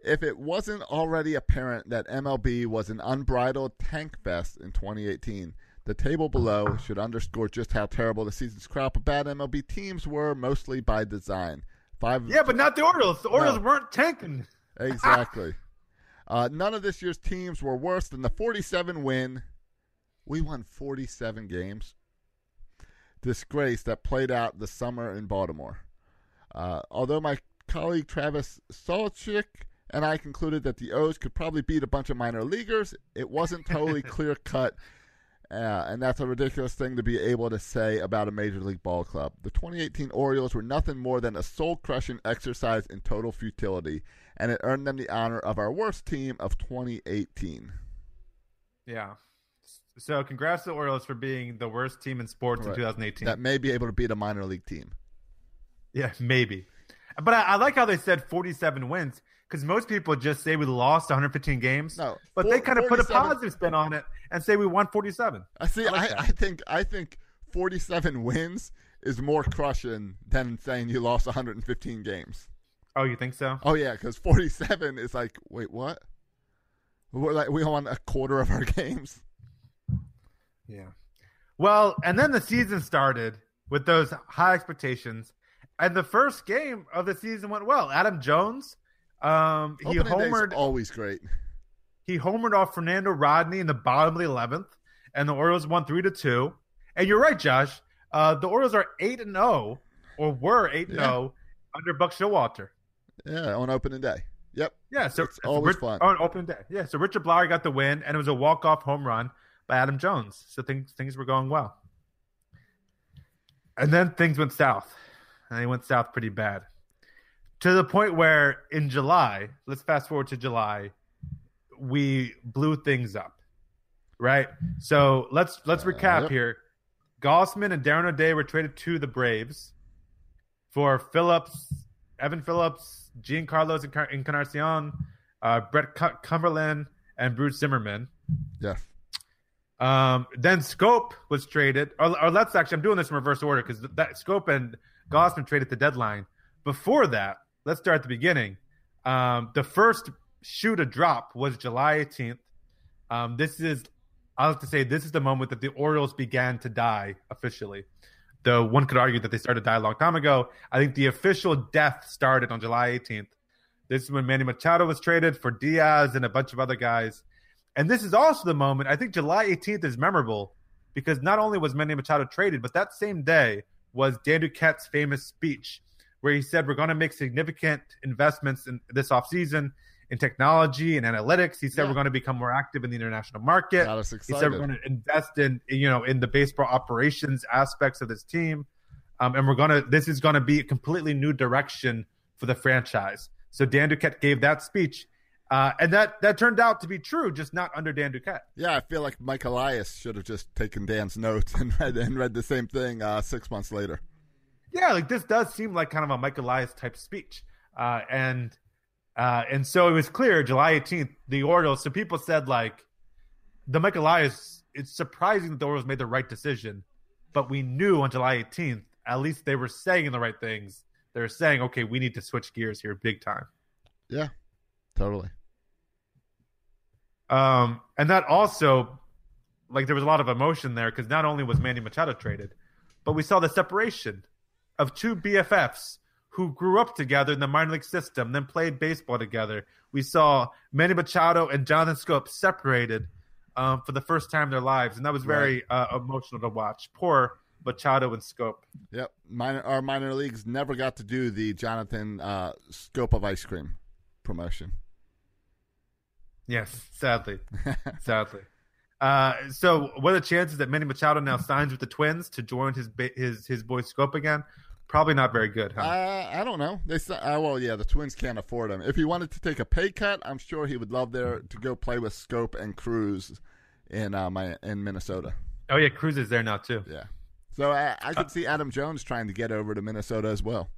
If it wasn't already apparent that MLB was an unbridled tank fest in 2018, the table below should underscore just how terrible the season's crop of bad MLB teams were, mostly by design. Five. Yeah, but not the Orioles. The Orioles No. weren't tanking. <laughs> Exactly. uh, none of this year's teams were worse than the 47 win. We won 47 games. Disgrace that played out this summer in Baltimore. Uh, although my colleague Travis Sawchik and I concluded that the O's could probably beat a bunch of minor leaguers, it wasn't totally <laughs> clear cut. Uh, and that's a ridiculous thing to be able to say about a major league ball club. The 2018 Orioles were nothing more than a soul crushing exercise in total futility, and it earned them the honor of our worst team of 2018. Yeah. So congrats to the Orioles for being the worst team in sports in 2018. That may be able to beat a minor league team. Yeah, maybe. But I, I like how they said 47 wins because most people just say we lost 115 games. No, but four- they kind of put a positive spin on it and say we won 47. I see. I, like I, that. think. I think 47 wins is more crushing than saying you lost 115 games. Oh, you think so? Oh yeah, because 47 is like, wait, what? We're like we won a quarter of our <laughs> games. Yeah. Well, and then the season started with those high expectations, and the first game of the season went well. Adam Jones, um, he homered. always great. He homered off Fernando Rodney in the bottom of the eleventh, and the Orioles won three to two. And you're right, Josh. Uh, the Orioles are eight and zero, or were eight and zero under Buck Showalter. Yeah, on opening day. Yep. Yeah, so It's always Rich- fun. On opening day, yeah. So Richard Bleier got the win, and it was a walk off home run by Adam Jones. So things things were going well. And then things went south, and they went south pretty bad, to the point where in July, let's fast forward to July, we blew things up, right? So let's let's recap yep. here. Gausman and Darren O'Day were traded to the Braves for Phillips, Evan Phillips, Jean Carlos Encar- Encarnacion, uh, Brett Cu- Cumberland, and Bruce Zimmerman. Yes. Um, then Schoop was traded, or, or let's actually, I'm doing this in reverse order because that Schoop and Gausman traded the deadline. Before that, let's start at the beginning. Um, the first shoe to drop was July 18th. Um, this is, I have to say, this is the moment that the Orioles began to die officially. Though one could argue that they started to die a long time ago. I think the official death started on July 18th. This is when Manny Machado was traded for Diaz and a bunch of other guys. And this is also the moment, I think July 18th is memorable because not only was Manny Machado traded, but that same day was Dan Duquette's famous speech where he said, We're going to make significant investments in this offseason in technology and analytics. He said, Yeah. We're going to become more active in the international market. Got us He said. We're going to invest in, you know, in the baseball operations aspects of this team. Um, and we're going to, this is going to be a completely new direction for the franchise. So Dan Duquette gave that speech. Uh, and that, that turned out to be true, just not under Dan Duquette. Yeah, I feel like Mike Elias should have just taken Dan's notes <laughs> and read and read the same thing uh, six months later. Yeah, like this does seem like kind of a Mike Elias type speech. Uh, and uh, and so it was clear July 18th, the Orioles. So people said like the Mike Elias. It's surprising that the Orioles made the right decision, but we knew on July 18th at least they were saying the right things. They were saying, okay, we need to switch gears here big time. Yeah, totally. Um, and that also, like, there was a lot of emotion there because not only was Manny Machado traded, but we saw the separation of two BFFs who grew up together in the minor league system, then played baseball together. We saw Manny Machado and Jonathan Schoop separated um, for the first time in their lives, and that was very uh, emotional to watch. Poor Machado and Schoop. Yep. Minor, our minor leagues never got to do the Jonathan uh, scope of ice cream promotion. Yes, sadly, <laughs> sadly. Uh, so, what are the chances that Manny Machado now signs with the Twins to join his his his boy Schoop again? Probably not very good, huh? Uh, I don't know. They uh, well, yeah, the Twins can't afford him. If he wanted to take a pay cut, I'm sure he would love there to go play with Schoop and Cruz in uh, my in Minnesota. oh yeah, Cruz is there now too. Yeah. So I, I could see Adam Jones trying to get over to Minnesota as well.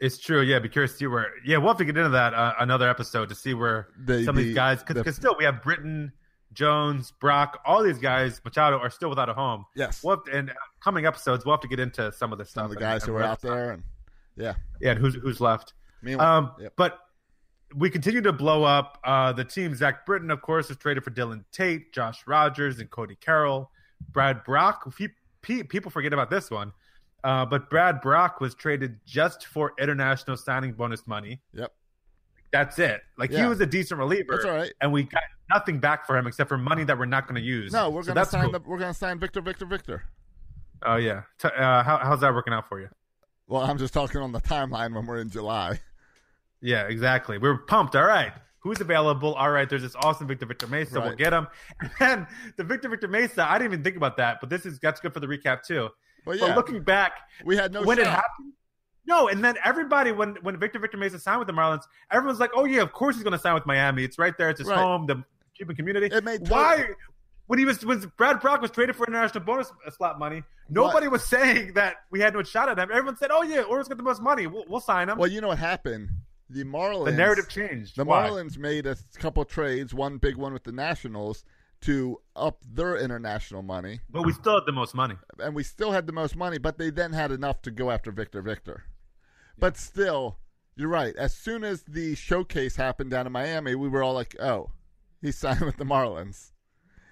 It's true. Yeah, be curious to see where. Yeah, we'll have to get into that uh, another episode to see where The- some of the- these guys the- because still we have Britton, Jones, Brach, all these guys, Machado are still without a home. Yes. We'll to, and coming episodes, we'll have to get into some of this Some stuff. of the guys and- who and are out there, and yeah, Yeah, and who's who's left. Meanwhile- Um, yep. but we continue to blow up uh, the team. Zach Britton, of course, was traded for Dylan Tate, Josh Rogers, and Cody Carroll. Brad Brach. Pe- pe- people forget about this one, uh, but Brad Brach was traded just for international signing bonus money. Yep. That's it. Like he was a decent reliever. That's all right. And we got nothing back for him except for money that we're not going to use. no, we're So gonna sign cool. the, we're gonna sign Victor, Victor, Victor. Oh yeah. T- uh, how, how's that working out for you? Well, I'm just talking on the timeline when we're in July. Yeah, exactly. We are pumped. All right. Who's available? All right. There's this awesome Victor Victor Mesa. We'll get him. <laughs> And then the Victor Victor Mesa, I didn't even think about that, but this is that's good for the recap too. Well, But yeah. looking back, We had no when it happened, no, and then everybody when when Victor Victor Mesa signed with the Marlins, everyone's like, "Oh yeah, of course he's going to sign with Miami. It's right there. It's his Right. home, the Cuban community." It made Why? When he was when Brad Brach was traded for international bonus slot money, nobody was saying that we had no shot at him. Everyone said, "Oh yeah, Orioles got the most money. We'll, we'll sign him." Well, you know what happened? The Marlins. the narrative changed. The Why? Marlins made a couple trades, one big one with the Nationals to up their international money, but we still had the most money. and we still had the most money, but they then had enough to go after Victor Victor. But still, you're right. As soon as the showcase happened down in Miami, we were all like, "Oh, he's signed with the Marlins."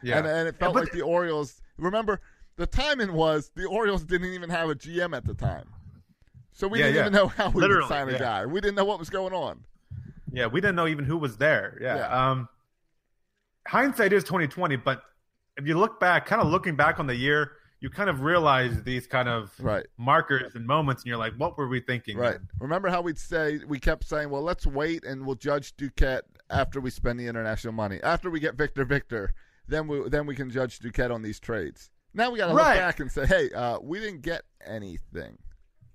Yeah, And, and it felt But- like the Orioles. Remember, the timing was the Orioles didn't even have a GM at the time, so we Yeah, didn't yeah. even know how we Literally, would sign a yeah. guy. We didn't know what was going on. Yeah, we didn't know even who was there. Yeah. Yeah. Um, hindsight is twenty twenty, but if you look back, kind of looking back on the year, you kind of realize these kind of Right. markers and moments, and you're like, "What were we thinking?" Right. Remember how we'd say we kept saying, "Well, let's wait and we'll judge Duquette after we spend the international money. After we get Victor Victor, then we then we can judge Duquette on these trades." Now we got to Right. look back and say, "Hey, uh, we didn't get anything."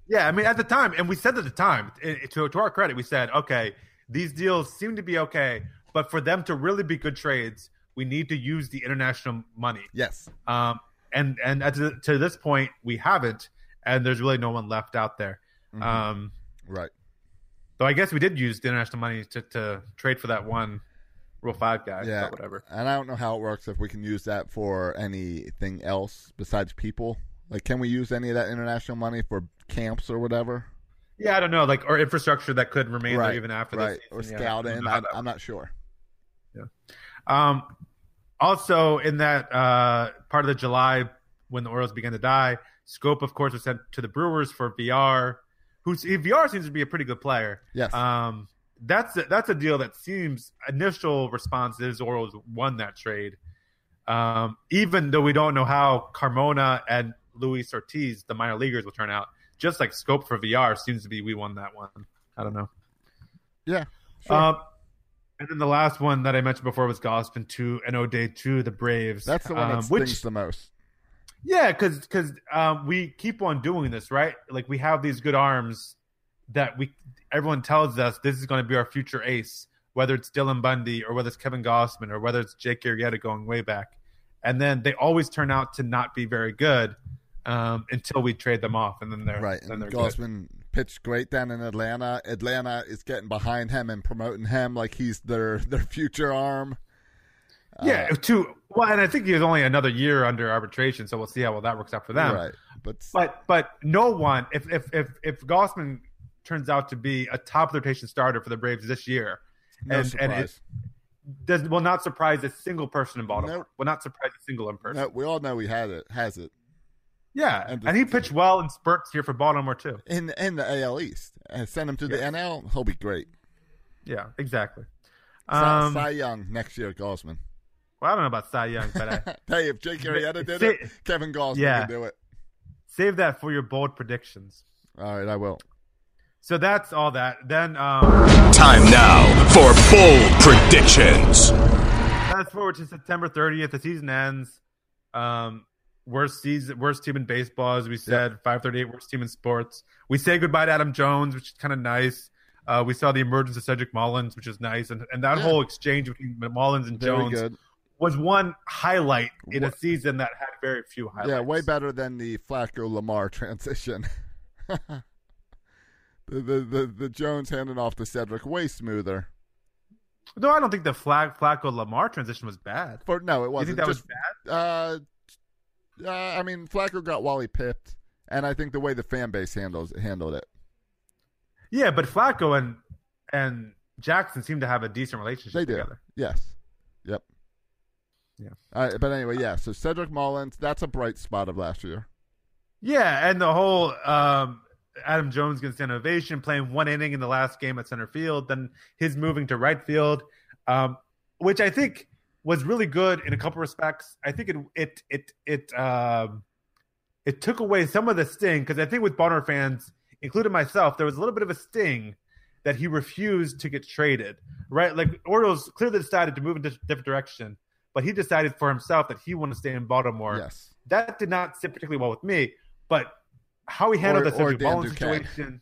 Yeah, I mean, at the time, and we said at the time, to, to our credit, we said, okay, these deals seem to be okay, but for them to really be good trades, we need to use the international money. Yes. Um, and and at the, to this point, we haven't, and there's really no one left out there. Mm-hmm. Um, Right. Though I guess we did use the international money to, to trade for that one Rule Five guy. Yeah. whatever. And I don't know how it works if we can use that for anything else besides people. Like, can we use any of that international money for camps or whatever? Yeah, I don't know, like or infrastructure that could remain right. there even after right. or season. Yeah, don't scouting. know how I, that I'm not sure. Yeah. Um, also, in that uh, part of the July when the Orioles began to die, Schoop, of course, was sent to the Brewers for Villar. Who's Villar seems to be a pretty good player. Yes. Um, that's a, that's a deal that seems initial response is Orioles won that trade. Um, even though we don't know how Carmona and Luis Ortiz, the minor leaguers, will turn out. Just like Schoop for Villar seems to be we won that one. I don't know. Yeah. Sure. Um, and then the last one that I mentioned before was Gausman to and O'Day to the Braves. That's the one that um, stings which the most. Yeah, because because um, we keep on doing this, right? Like we have these good arms that we everyone tells us this is going to be our future ace, whether it's Dylan Bundy or whether it's Kevin Gausman or whether it's Jake Arrieta going way back, and then they always turn out to not be very good um, until we trade them off, and then they're Right. Then And they're good. Pitched great down in Atlanta. Atlanta is getting behind him and promoting him like he's their their future arm. Yeah, two. Well, and I think he was only another year under arbitration, so we'll see how well that works out for them. Right. But But but no one, if if if if Gausman turns out to be a top of the rotation starter for the Braves this year, No and and it does will not surprise a single person in Baltimore. Nope. Will not surprise a single in person. no, we all know he had it, has it Yeah, And and, he pitched well in spurts here for Baltimore too. in in the AL East and send him to the NL. He'll be great. Yeah, exactly. Cy, Um, Cy Young next year, Gausman. Well, I don't know about Cy Young, but I, <laughs> hey, if Jake Arrieta did Say- it, Kevin Gausman Yeah. can do it. save that for your bold predictions. All right, I will. So that's all that. Then um, Time now for bold predictions. Fast forward to September 30th. The season ends. Um, worst season, worst team in baseball, as we said. 538, worst team in sports. We say goodbye to Adam Jones, which is kind of nice. Uh, we saw the emergence of Cedric Mullins, which is nice, and and that Yeah. whole exchange between Mullins and Very Jones good. Was one highlight in a season that had very few highlights. Yeah, way better than the Flacco Lamar <laughs> transition. <laughs> the, the the the Jones handing off to Cedric way smoother. No, I don't think the Flag Flacco Lamar transition was bad. For no, it wasn't. You think that Just, was bad? Uh, uh, I mean, Flacco got Wally pipped, and I think the way the fan base handles handled it. Yeah, but Flacco and and Jackson seem to have a decent relationship They do. together. Yes. Yeah. Right, but anyway, yeah. So Cedric Mullins, that's a bright spot of last year. Yeah, and the whole um, Adam Jones against an ovation, playing one inning in the last game at center field, then his moving to right field, um, which I think was really good in a couple respects. I think it it it it um, it took away some of the sting because I think with Bonner fans, including myself, there was a little bit of a sting that he refused to get traded. Right, like Orioles clearly decided to move in a different direction, but he decided for himself that he wanted to stay in Baltimore. Yes. That did not sit particularly well with me, but how he handled Or- the Cedric Mullins situation.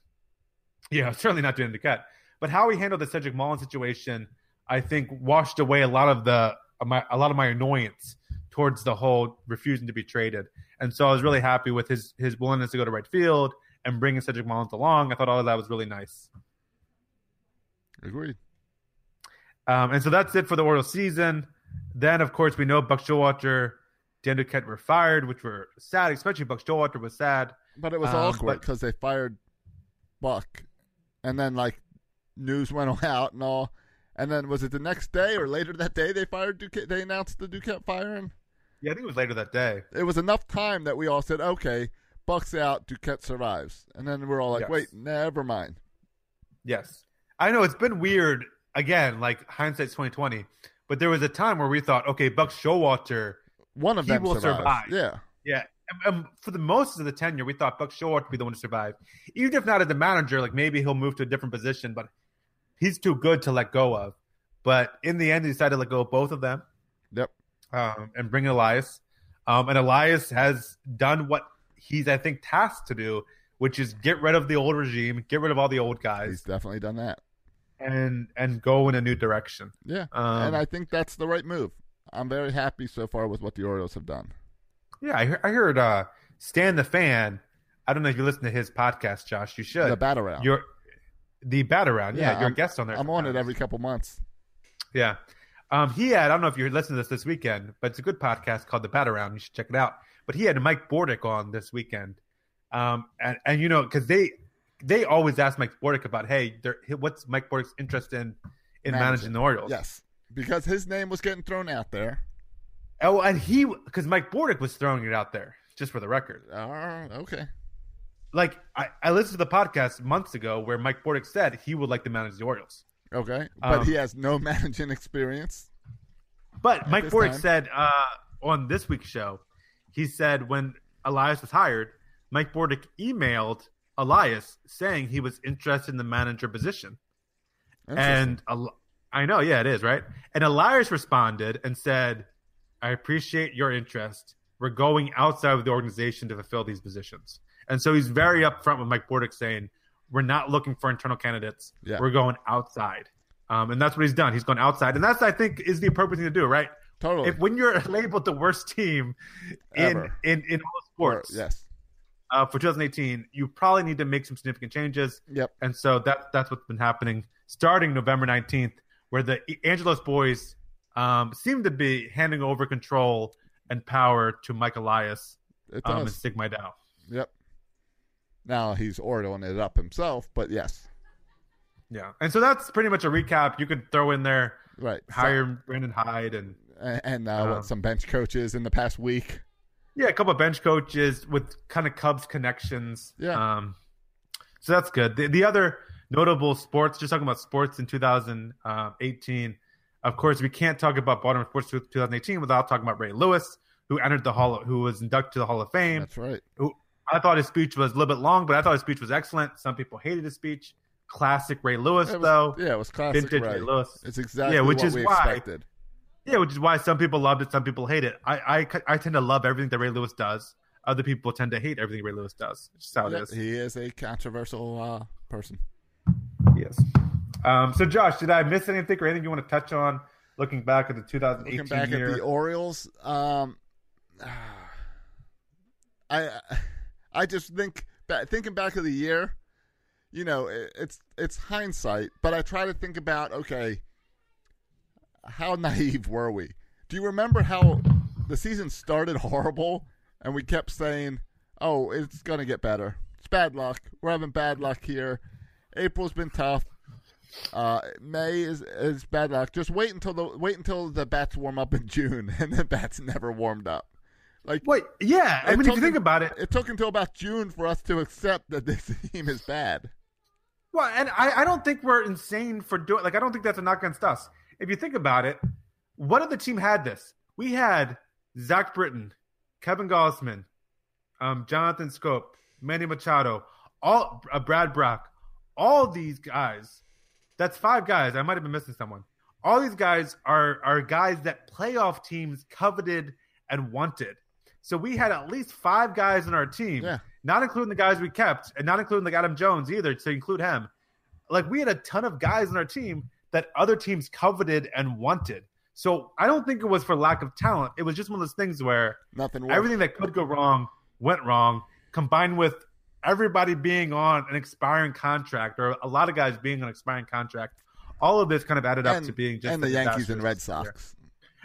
Yeah, <laughs> certainly not doing Duquette, but how he handled the Cedric Mullins situation, I think, washed away a lot of the my, a lot of my annoyance towards the whole refusing to be traded. And so I was really happy with his his willingness to go to right field and bringing Cedric Mullins along. I thought all of that was really nice. Agreed. Um, and so that's it for the Orioles season. Then, of course, we know Buck Showalter, Dan Duquette were fired, which were sad, especially Buck Showalter was sad. But it was Um, awkward because they fired Buck, and then like news went out and all, and then was it the next day or later that day they fired Duquette? They announced the Duquette firing. Yeah, I think it was later that day. It was enough time that we all said, "Okay, Buck's out, Duquette survives," and then we're all like, Yes. "Wait, never mind." Yes. I know it's been weird again, like hindsight's twenty twenty. But there was a time where we thought, okay, Buck Showalter, One of he them will survive. Yeah, Yeah. And, and for the most of the tenure, we thought Buck Showalter would be the one to survive. Even if not as the manager, like maybe he'll move to a different position, but he's too good to let go of. But in the end, he decided to let go of both of them. Yep. Um, and bring Elias. Um, and Elias has done what he's, I think, tasked to do, which is get rid of the old regime, get rid of all the old guys, he's definitely done that. And and go in a new direction. Yeah, Um, and I think that's the right move. I'm very happy so far with what the Orioles have done. Yeah, I, heard- I heard uh, Stan the fan. I don't know if you listen to his podcast, Josh. You should. The Bat Around. You're the bat around. Yeah, you're I'm- a guest on there. I'm on it every couple months. Yeah. Um, he had, I don't know if you're listening to this this weekend, but it's a good podcast called The Bat Around. You should check it out. But he had Mike Bordick on this weekend. Um, and, and you know, because they they always ask Mike Bordick about, hey, what's Mike Bordick's interest in in managing the Orioles? Yes, because his name was getting thrown out there. Oh, and he, because Mike Bordick was throwing it out there, just for the record. Uh, okay. Like, I, I listened to the podcast months ago where Mike Bordick said he would like to manage the Orioles. Okay, but Um, he has no <laughs> managing experience. But Mike Bordick time. said uh, on this week's show, he said when Elias was hired, Mike Bordick emailed Elias saying he was interested in the manager position. And I know, yeah, it is, right? And Elias responded and said, I appreciate your interest. We're going outside of the organization to fulfill these positions. And so he's very upfront with Mike Bordick saying, we're not looking for internal candidates. Yeah. We're going outside. Um, and that's what he's done. He's gone outside. And that's, I think, is the appropriate thing to do, right? Totally. If when you're <laughs> labeled the worst team in, Ever. in, in all sports Or- yes. Uh, for 2018, you probably need to make some significant changes. Yep. And so that that's what's been happening starting November 19th, where the Angelos boys um, seem to be handing over control and power to Mike Elias um, and. Sig Mejdal. Yep. Now he's ordering it up himself, but yes. Yeah. And so that's pretty much a recap. You could throw in there, Right. hire Brandon Hyde and And, and uh, Um, what some bench coaches in the past week. Yeah, a couple of bench coaches with kind of Cubs connections. Yeah. Um, so that's good. The, the other notable sports, just talking about sports in 2018, of course, we can't talk about Baltimore sports 2018 without talking about Ray Lewis, who entered the Hall, of, who was inducted to the Hall of Fame. That's right. Who I thought his speech was a little bit long, but I thought his speech was excellent. Some people hated his speech. Classic Ray Lewis, was- though. yeah, it was classic Vintage Ray. Ray Lewis. It's exactly yeah, which what is why, expected. Yeah, which is why some people loved it, some people hate it. I, I, I tend to love everything that Ray Lewis does. Other people tend to hate everything Ray Lewis does. It's just how it Yep, is. He is a controversial uh, person. Yes. Um, so, Josh, did I miss anything or anything you want to touch on looking back at the 2018 Looking back year? at the Orioles, um, I I just think thinking back of the year, you know, it, it's it's hindsight, but I try to think about okay, how naive were we? Do you remember how the season started horrible and we kept saying, "Oh, it's going to get better. It's bad luck. We're having bad luck here. April's been tough. Uh, May is is bad luck. Just wait until the wait until the bats warm up in June, <laughs> and the bats never warmed up. Like wait, yeah. I mean, if you think about it, it took until about June for us to accept that this <laughs> team is bad. Well, and I, I don't think we're insane for doing like I don't think that's a knock against us. If you think about it, what the team had this? We had Zach Britton, Kevin Gausman, um, Jonathan Schoop, Manny Machado, all uh, Brad Brach, all these guys. That's five guys. I might have been missing someone. All these guys are are guys that playoff teams coveted and wanted. So we had at least five guys in our team, not including the guys we kept, and not including like Adam Jones either, to include him. Like we had a ton of guys in our team that other teams coveted and wanted. So I don't think it was for lack of talent. It was just one of those things where Nothing worked. everything that could go wrong went wrong, combined with everybody being on an expiring contract or a lot of guys being on an expiring contract. All of this kind of added up to being just and a the Yankees and Red. Sox.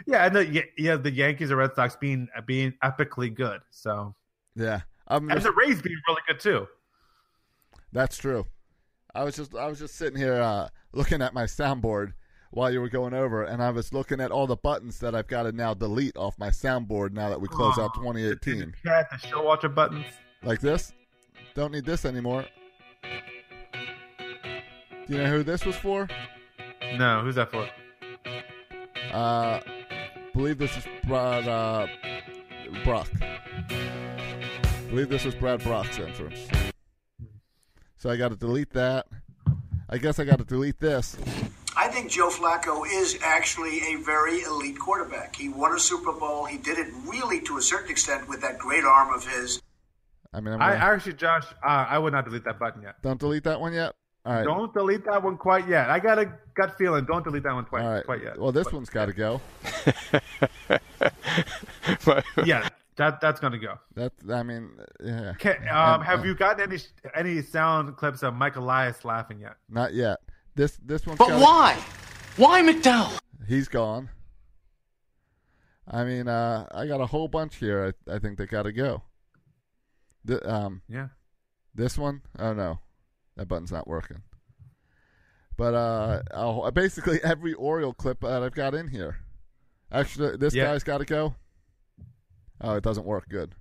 Yeah, and the yeah the Yankees and Red Sox being being epically good. So Yeah, I'm and the Rays being really good too. That's true. I was just I was just sitting here uh, looking at my soundboard while you were going over, and I was looking at all the buttons that I've got to now delete off my soundboard now that we close out Aw, 2018. Cat the show watcher buttons. Like this. Don't need this anymore. Do you know who this was for? No, who's that for? Uh, believe this is Brad uh, Brach. believe this was Brad Brach's entrance. So I got to delete that. I guess I got to delete this. I think Joe Flacco is actually a very elite quarterback. He won a Super Bowl. He did it really to a certain extent with that great arm of his. I mean, I'm I gonna- actually, Josh, uh, I would not delete that button yet. don't delete that one yet. All right. Don't delete that one quite yet. I got a gut feeling. Don't delete that one quite, All right. quite yet. Well, this one's got to go. <laughs> yeah, that that's gonna go. That I mean, yeah. Can, um, And- have and- you gotten any any sound clips of Mike Elias laughing yet? Not yet. This this one's. But gotta- why? Why McDowell? He's gone. I mean, uh, I got a whole bunch here. I, I think they got to go. The, um, Yeah. This one? Oh no, that button's not working. But uh, I'll, basically every Oriole clip that I've got in here. Actually, this Yeah. guy's got to go. Oh, it doesn't work. Good.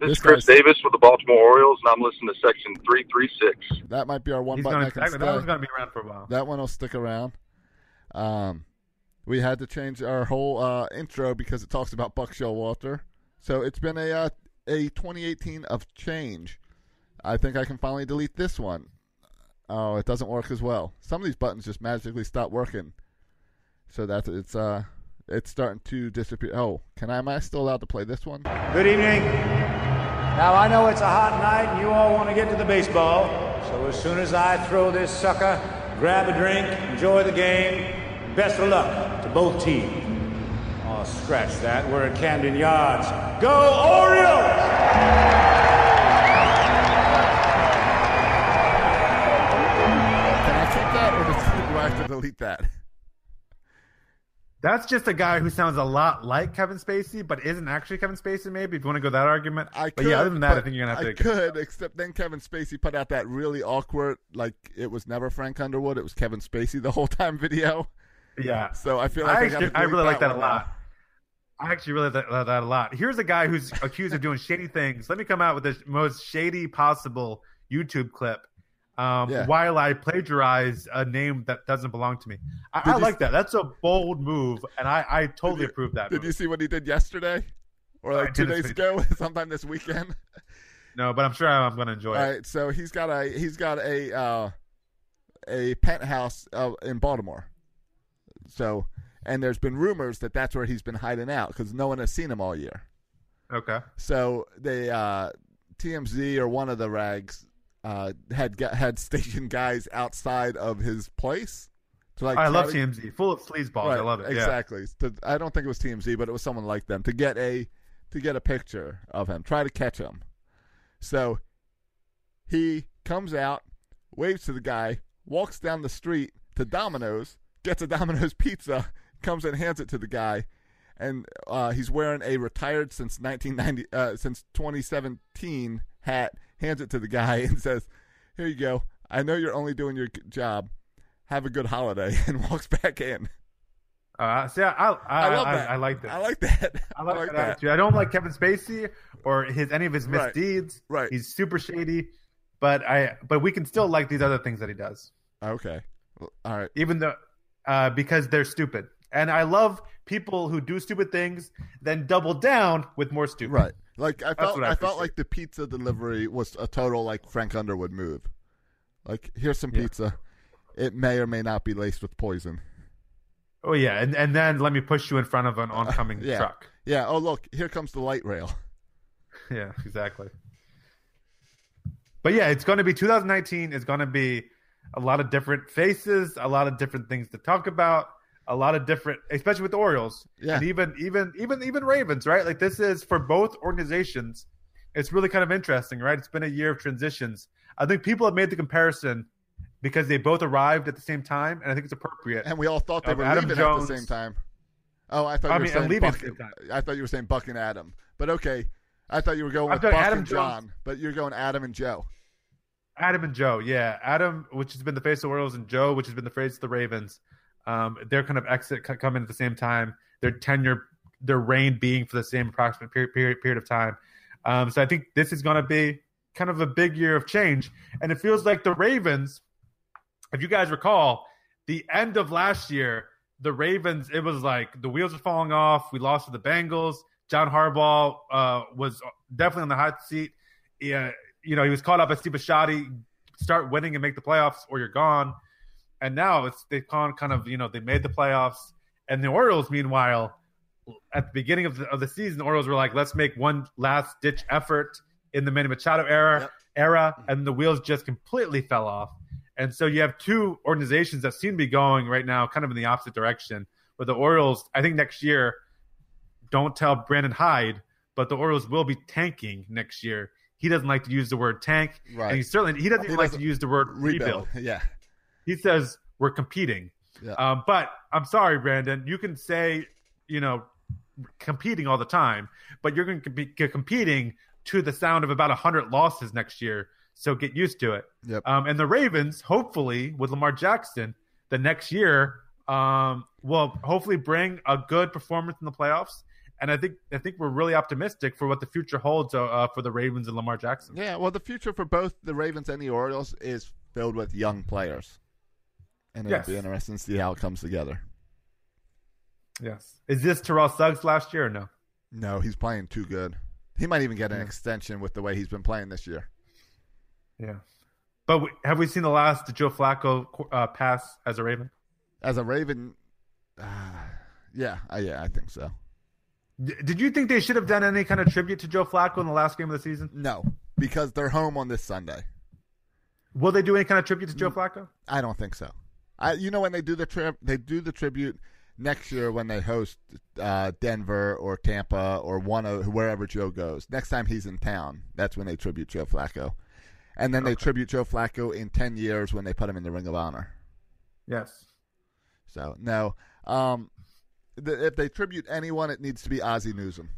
This, This is Chris Davis with the Baltimore Orioles, and I'm listening to section 336. That might be our one He's button gonna, that can that, stay. that one's gonna be around for a while. That one will stick around. Um, we had to change our whole uh, intro because it talks about Buck Showalter. So it's been a uh, a 2018 of change. I think I can finally delete this one. Oh, it doesn't work as well. Some of these buttons just magically stop working. So that's it's uh it's starting to disappear. Oh, can I am I still allowed to play this one? Good evening. Now, I know it's a hot night and you all want to get to the baseball. So, as soon as I throw this sucker, grab a drink, enjoy the game. Best of luck to both teams. Oh, scratch that. We're at Camden Yards. Go, Orioles! Can I keep that or do I have to delete that? That's just a guy who sounds a lot like Kevin Spacey, but isn't actually Kevin Spacey. Maybe if you want to go that argument. I but yeah, other than that, I think you're gonna have I to. could, except then Kevin Spacey put out that really awkward, like it was never Frank Underwood, it was Kevin Spacey the whole time video. Yeah. So I feel like I, I, actually, I really like that a lot. now. I actually really like that, that a lot. Here's a guy who's accused of doing shady things. Let me come out with the most shady possible YouTube clip. Um, Yeah. While I plagiarize a name that doesn't belong to me, I, I like s- that. That's a bold move, and I, I totally approve that. Did move. you see what he did yesterday, or I like two days ago, <laughs> sometime this weekend? No, but I'm sure I'm going to enjoy All it. right, so he's got a he's got a uh, a penthouse uh, in Baltimore. So, and there's been rumors that that's where he's been hiding out because no one has seen him all year. Okay. So they uh, TMZ or one of the rags uh, had had <laughs> stationed guys outside of his place. To like I love to- TMZ, full of sleazeballs. I love it. Yeah. Exactly. To- I don't think it was TMZ, but it was someone like them to get a to get a picture of him, try to catch him. So he comes out, waves to the guy, walks down the street to Domino's, gets a Domino's <laughs> pizza, comes and hands it to the guy, and uh, he's wearing a retired since 1990 uh, since 2017 hat. Hands it to the guy <laughs> and says, "Here you go. I know you're only doing your job. Have a good holiday," <laughs> and walks back in. Uh, see, I, I, I, I I. I like that. I like that. <laughs> I like, I like that, that. attitude. I don't like Kevin Spacey or his any of his misdeeds. Right. He's super shady, but I but we can still like these other things that he does. Okay. All right. even though uh, because they're stupid. And I love people who do stupid things, then double down with more stupid. Right. Like I felt, I, I felt like the pizza delivery was a total like Frank Underwood move. Like here's some Yeah. pizza. It may or may not be laced with poison. Oh yeah, and and then let me push you in front of an <laughs> oncoming Yeah. truck. Yeah. Oh look, here comes the light rail. <laughs> Yeah, exactly. But yeah, it's going to be 2019 is going to be a lot of different faces, a lot of different things to talk about, a lot of different, especially with the Orioles, Yeah. and even even even even Ravens, right? Like this is for both organizations. It's really kind of interesting, right? It's been a year of transitions. I think people have made the comparison because they both arrived at the same time, and I think it's appropriate. And we all thought they Of were Adam leaving Jones- at the same time. Oh, I thought I you were mean, saying leaving at Buck, the same time. I thought you were saying Buck and Adam. But okay. I thought you were going with Buck Adam and Jones. John, but you're going Adam and Joe. Adam and Joe, yeah, Adam, which has been the face of the Orioles, and Joe, which has been the face of the Ravens. Um, their kind of exit co- come in at the same time. Their tenure, their reign being for the same approximate period period, period of time. Um, so I think this is going to be kind of a big year of change, and it feels like the Ravens. If you guys recall, the end of last year, the Ravens, it was like the wheels were falling off. We lost to the Bengals. John Harbaugh uh, was definitely on the hot seat. Yeah, you know, he was caught up at Steve Bisciotti. Start winning and make the playoffs, or you're gone. And now it's they've gone kind of you know they made the playoffs, and the Orioles meanwhile at the beginning of the, of the season, the Orioles were like, let's make one last ditch effort in the Manny Machado era era, and the wheels just completely fell off. And so you have two organizations that seem to be going right now kind of in the opposite direction. But the Orioles, I think next year, don't tell Brandon Hyde, but the Orioles will be tanking next year. He doesn't like to use the word tank, Right. and he certainly he doesn't He like doesn't- to use the word rebuild. Yeah. He says we're competing. Yeah. Um, but I'm sorry, Brandon. You can say, you know, competing all the time, but you're going to be competing to the sound of about 100 losses next year. So get used to it. Yep. Um, and the Ravens, hopefully, with Lamar Jackson, the next year um, will hopefully bring a good performance in the playoffs. And I think I think we're really optimistic for what the future holds uh, uh, for the Ravens and Lamar Jackson. Yeah, well, the future for both the Ravens and the Orioles is filled with young players, and it'll Yes. be interesting to see how it comes together. Yes. Is this Terrell Suggs last year or no? No, he's playing too good. He might even get an Yeah. extension with the way he's been playing this year. Yeah. But we, have we seen the last Joe Flacco uh, pass as a Raven? As a Raven, uh, yeah, uh, yeah, I think so. D- did you think they should have done any kind of tribute to Joe Flacco in the last game of the season? No, because they're home on this Sunday. Will they do any kind of tribute to Joe Flacco? I don't think so. I, you know, when they do the trip, they do the tribute next year when they host uh, Denver or Tampa or one of wherever Joe goes. Next time he's in town, that's when they tribute Joe Flacco, and then they tribute Joe Flacco in ten years when they put him in the Ring of Honor. Yes. So no, um, if they tribute anyone, it needs to be Ozzie Newsome.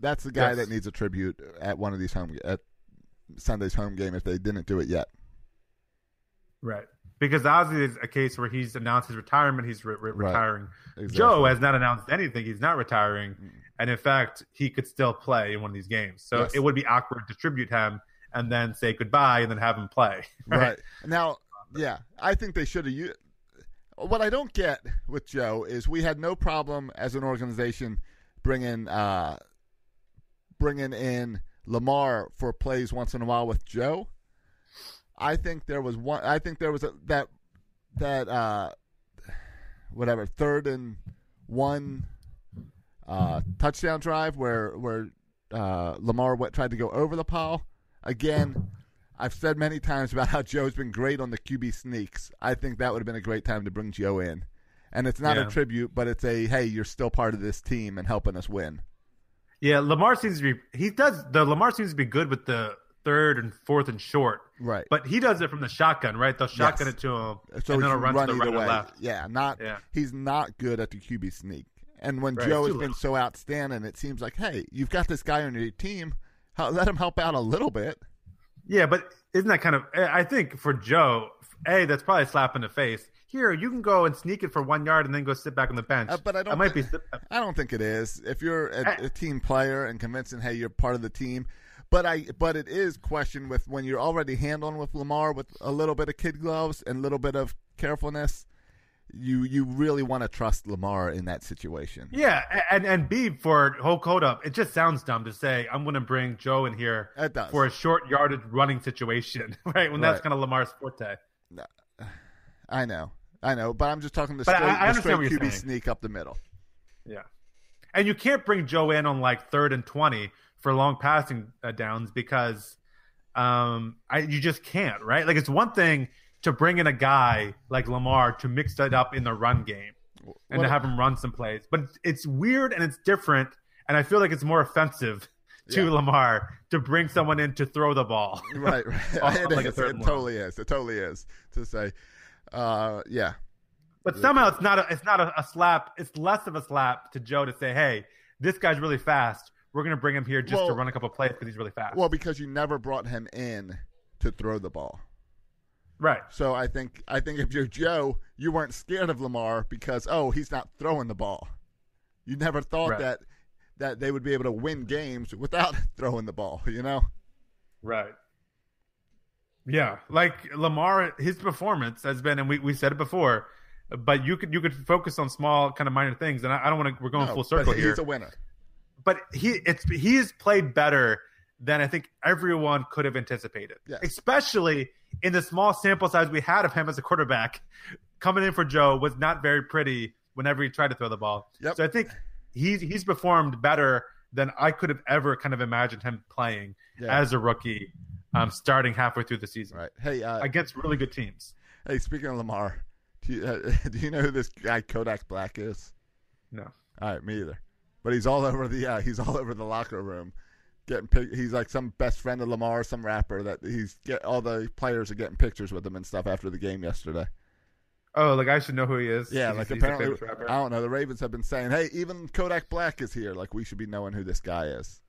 That's the guy Yes. that needs a tribute at one of these home at Sunday's home game if they didn't do it yet. Right. Because Ozzie is a case where he's announced his retirement. He's re- re- Right. retiring. Exactly. Joe has not announced anything. He's not retiring. And in fact, he could still play in one of these games. So Yes. it would be awkward to tribute him and then say goodbye and then have him play. <laughs> Right. Now, yeah, I think they should have used. What I don't get with Joe is we had no problem as an organization bringing uh, bringing in Lamar for plays once in a while with Joe. I think there was one. I think there was a, that that uh, whatever third and one uh, touchdown drive where where uh, Lamar went, tried to go over the pile. Again, I've said many times about how Joe's been great on the QB sneaks. I think that would have been a great time to bring Joe in. And it's not Yeah. a tribute, but it's a hey, you're still part of this team and helping us win. Yeah, Lamar seems to be. He does. The Lamar seems to be good with the third and fourth and short. Right. But he does it from the shotgun, right? They'll shotgun Yes. it to him, So and he then he'll can run, to the right either or left. Yeah, not Yeah. he's not good at the QB sneak. And when Right, Joe has been so outstanding, it seems like, hey, you've got this guy on your team. Let him help out a little bit. Yeah, but isn't that kind of? I think for Joe, a that's probably a slap in the face. Here, you can go and sneak it for one yard and then go sit back on the bench. Uh, but I don't. I might thi- be. I don't think it is. If you're a, I- a team player and convincing, hey, you're part of the team. But I. But it is question with when you're already handling with Lamar with a little bit of kid gloves and a little bit of carefulness. You you really want to trust Lamar in that situation. Yeah, and and B for whole code up. It just sounds dumb to say I'm going to bring Joe in here for a short yardage running situation, <laughs> right? When that's Right. kind of Lamar's forte. I know. I know. But I'm just talking the But straight, I the straight QB saying. sneak up the middle. Yeah, and you can't bring Joe in on like third and twenty for long passing uh, downs because um, I you just can't, right? Like it's one thing to bring in a guy like Lamar to mix it up in the run game and What- to have him run some plays, but it's, weird and it's different, and I feel like it's more offensive <laughs> to Yeah. Lamar to bring someone in to throw the ball. <laughs> Right, right. <laughs> it like is. It totally is. It totally is. To say, uh, yeah. But somehow it's not a it's not a, a slap. It's less of a slap to Joe to say, "Hey, this guy's really fast. We're going to bring him here just to run a couple plays because he's really fast." Well, because you never brought him in to throw the ball. right. So I think I think if you're Joe, you weren't scared of Lamar because oh he's not throwing the ball. You never thought Right. that that they would be able to win games without <laughs> throwing the ball. You know. Right. Yeah, like Lamar, his performance has been, and we, we said it before, but you could you could focus on small kind of minor things, and I, I don't want to. We're going No, full circle but here. He's a winner. But he it's he's played better than I think everyone could have anticipated. Yes. Especially in the small sample size we had of him as a quarterback. Coming in for Joe was not very pretty whenever he tried to throw the ball. Yep. So I think he's he's performed better than I could have ever kind of imagined him playing Yeah. as a rookie, um, starting halfway through the season Right. Hey. Uh, against really good teams. hey. Speaking of Lamar, do you, uh, <laughs> do you know who this guy Kodak Black is? No. All right, me either. But he's all over the uh, he's <laughs> all over the locker room, getting pic- he's like some best friend of Lamar, some rapper that he's get all the players are getting pictures with him and stuff after the game yesterday. Oh, like I should know who he is. Yeah, He's- like he's a apparently rapper. I don't know. The Ravens have been saying, "Hey, even Kodak Black is here. Like we should be knowing who this guy is."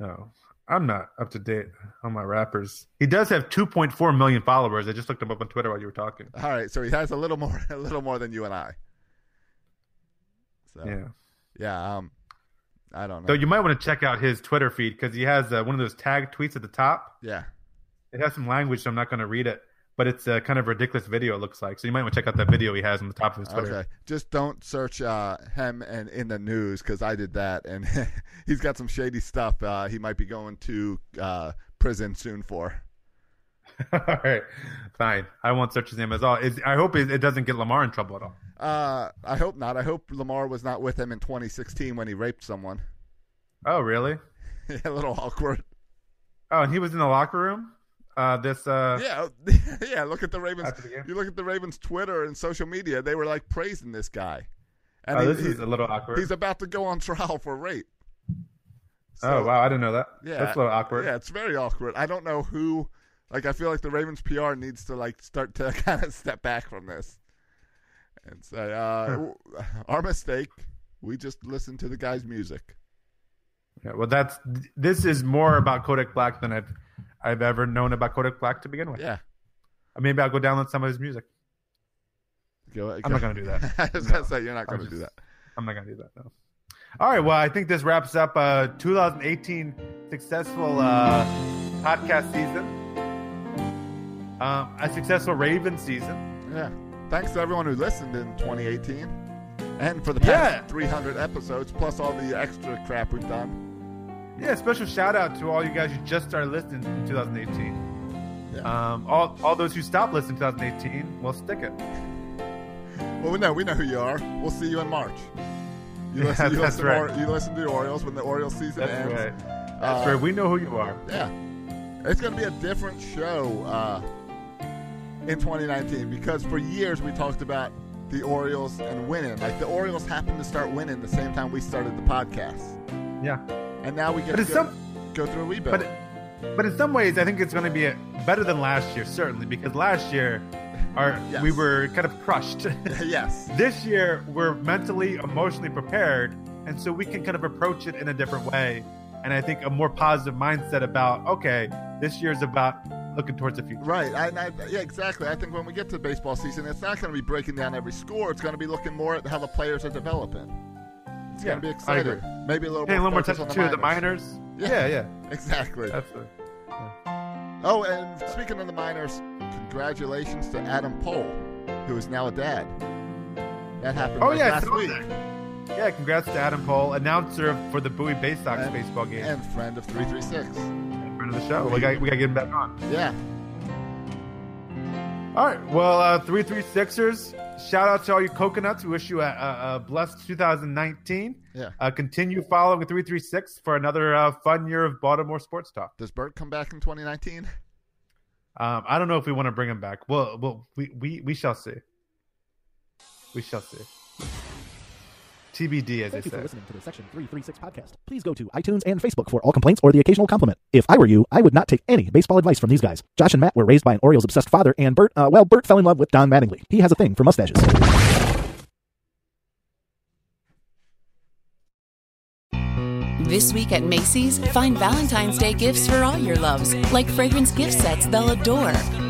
Oh, I'm not up to date on my rappers. He does have 2.4 million followers. I just looked him up on Twitter while you were talking. All right, so he has a little more, <laughs> a little more than you and I. So Yeah. Yeah, um, I don't know. So you might want to check out his Twitter feed because he has uh, one of those tag tweets at the top. yeah, It has some language, so I'm not going to read it, but it's a kind of ridiculous video. It looks like so you might want to check out that video he has on the top of his Twitter. okay. Just don't search uh, him and in the news because I did that, and <laughs> he's got some shady stuff. Uh, he might be going to uh, prison soon for. <laughs> all right, fine. I won't search his name at all. I hope it, it doesn't get Lamar in trouble at all. Uh, I hope not. I hope Lamar was not with him in 2016 when he raped someone. Oh, really? <laughs> a little awkward. Oh, and he was in the locker room. Uh, this. Uh, Yeah, <laughs> yeah. Look at the Ravens. The? You look at the Ravens' Twitter and social media. They were like praising this guy. Oh, he- this is a little awkward. He's about to go on trial for rape. oh wow, I didn't know that. Yeah, that's a little awkward. Yeah, it's very awkward. I don't know who. Like, I feel like the Ravens PR needs to like start to <laughs> kind of step back from this and say, uh, <laughs> "Our mistake. We just listened to the guy's music." Yeah, well, that's this is more about Kodak Black than I've I've ever known about Kodak Black to begin with. Yeah. Uh, Maybe I'll go download some of his music. Go, I'm not going to do that. <laughs> I was No. gonna say you're not going to do that. I'm not going to do that. No. All right. Well, I think this wraps up uh 2018 successful uh, podcast season. Um, a successful Raven season. Yeah. Thanks to everyone who listened in 2018 and for the past Yeah. 300 episodes, plus all the extra crap we've done. Yeah, special shout out to all you guys who just started listening in 2018. Yeah. Um, all all those who stopped listening in 2018, well, stick it. Well, we know we know who you are. We'll see you in March. You Yeah, listen, you that's listen, right. to, you listen to the Orioles when the Orioles season That's ends. right. That's Uh, right. We know who you are. Yeah, it's going to be a different show uh, in 2019 because for years we talked about the Orioles and winning. Like the Orioles happened to start winning the same time we started the podcast, Yeah. and now we get But to go, some- go through a rebuild. But but in some ways, I think it's going to be a, better than last year, certainly, because last year, our Yes. we were kind of crushed. <laughs> <laughs> yes. this year, we're mentally, emotionally prepared, and so we can kind of approach it in a different way. And I think a more positive mindset about okay, this year is about looking towards the future. Right. I, I, yeah, exactly. I think when we get to baseball season, it's not going to be breaking down every score. It's going to be looking more at how the players are developing. It's Yeah, going to be exciting. Maybe a little Paying a more little more attention to the minors. Yeah, yeah. <laughs> Exactly. Absolutely. Oh, and speaking of the minors, congratulations to Adam Pohl, who is now a dad. That happened Oh like yeah, last week. that. Yeah, congrats to Adam Cole, announcer for the Bowie Bay Sox And- baseball game, And friend of 336. Friend of the show. We got we got to get him back on. Yeah. All right. Well, uh, three three Sixers. Shout out to all you coconuts. We wish you a, a, a blessed 2019. Yeah. Uh, continue following three three six for another uh, fun year of Baltimore sports talk. Does Bert come back in 2019? Um, I don't know if we want to bring him back. Well, well, we we we shall see. We shall see. TBD, as Thank they you for listening to the Section 336 podcast. Please go to iTunes and Facebook for all complaints or the occasional compliment. If I were you, I would not take any baseball advice from these guys. Josh and Matt were raised by an Orioles obsessed father, and Bert, uh, well, Bert fell in love with Don Mattingly. He has a thing for mustaches. This week at Macy's, find Valentine's Day gifts for all your loves, like fragrance gift sets they'll adore.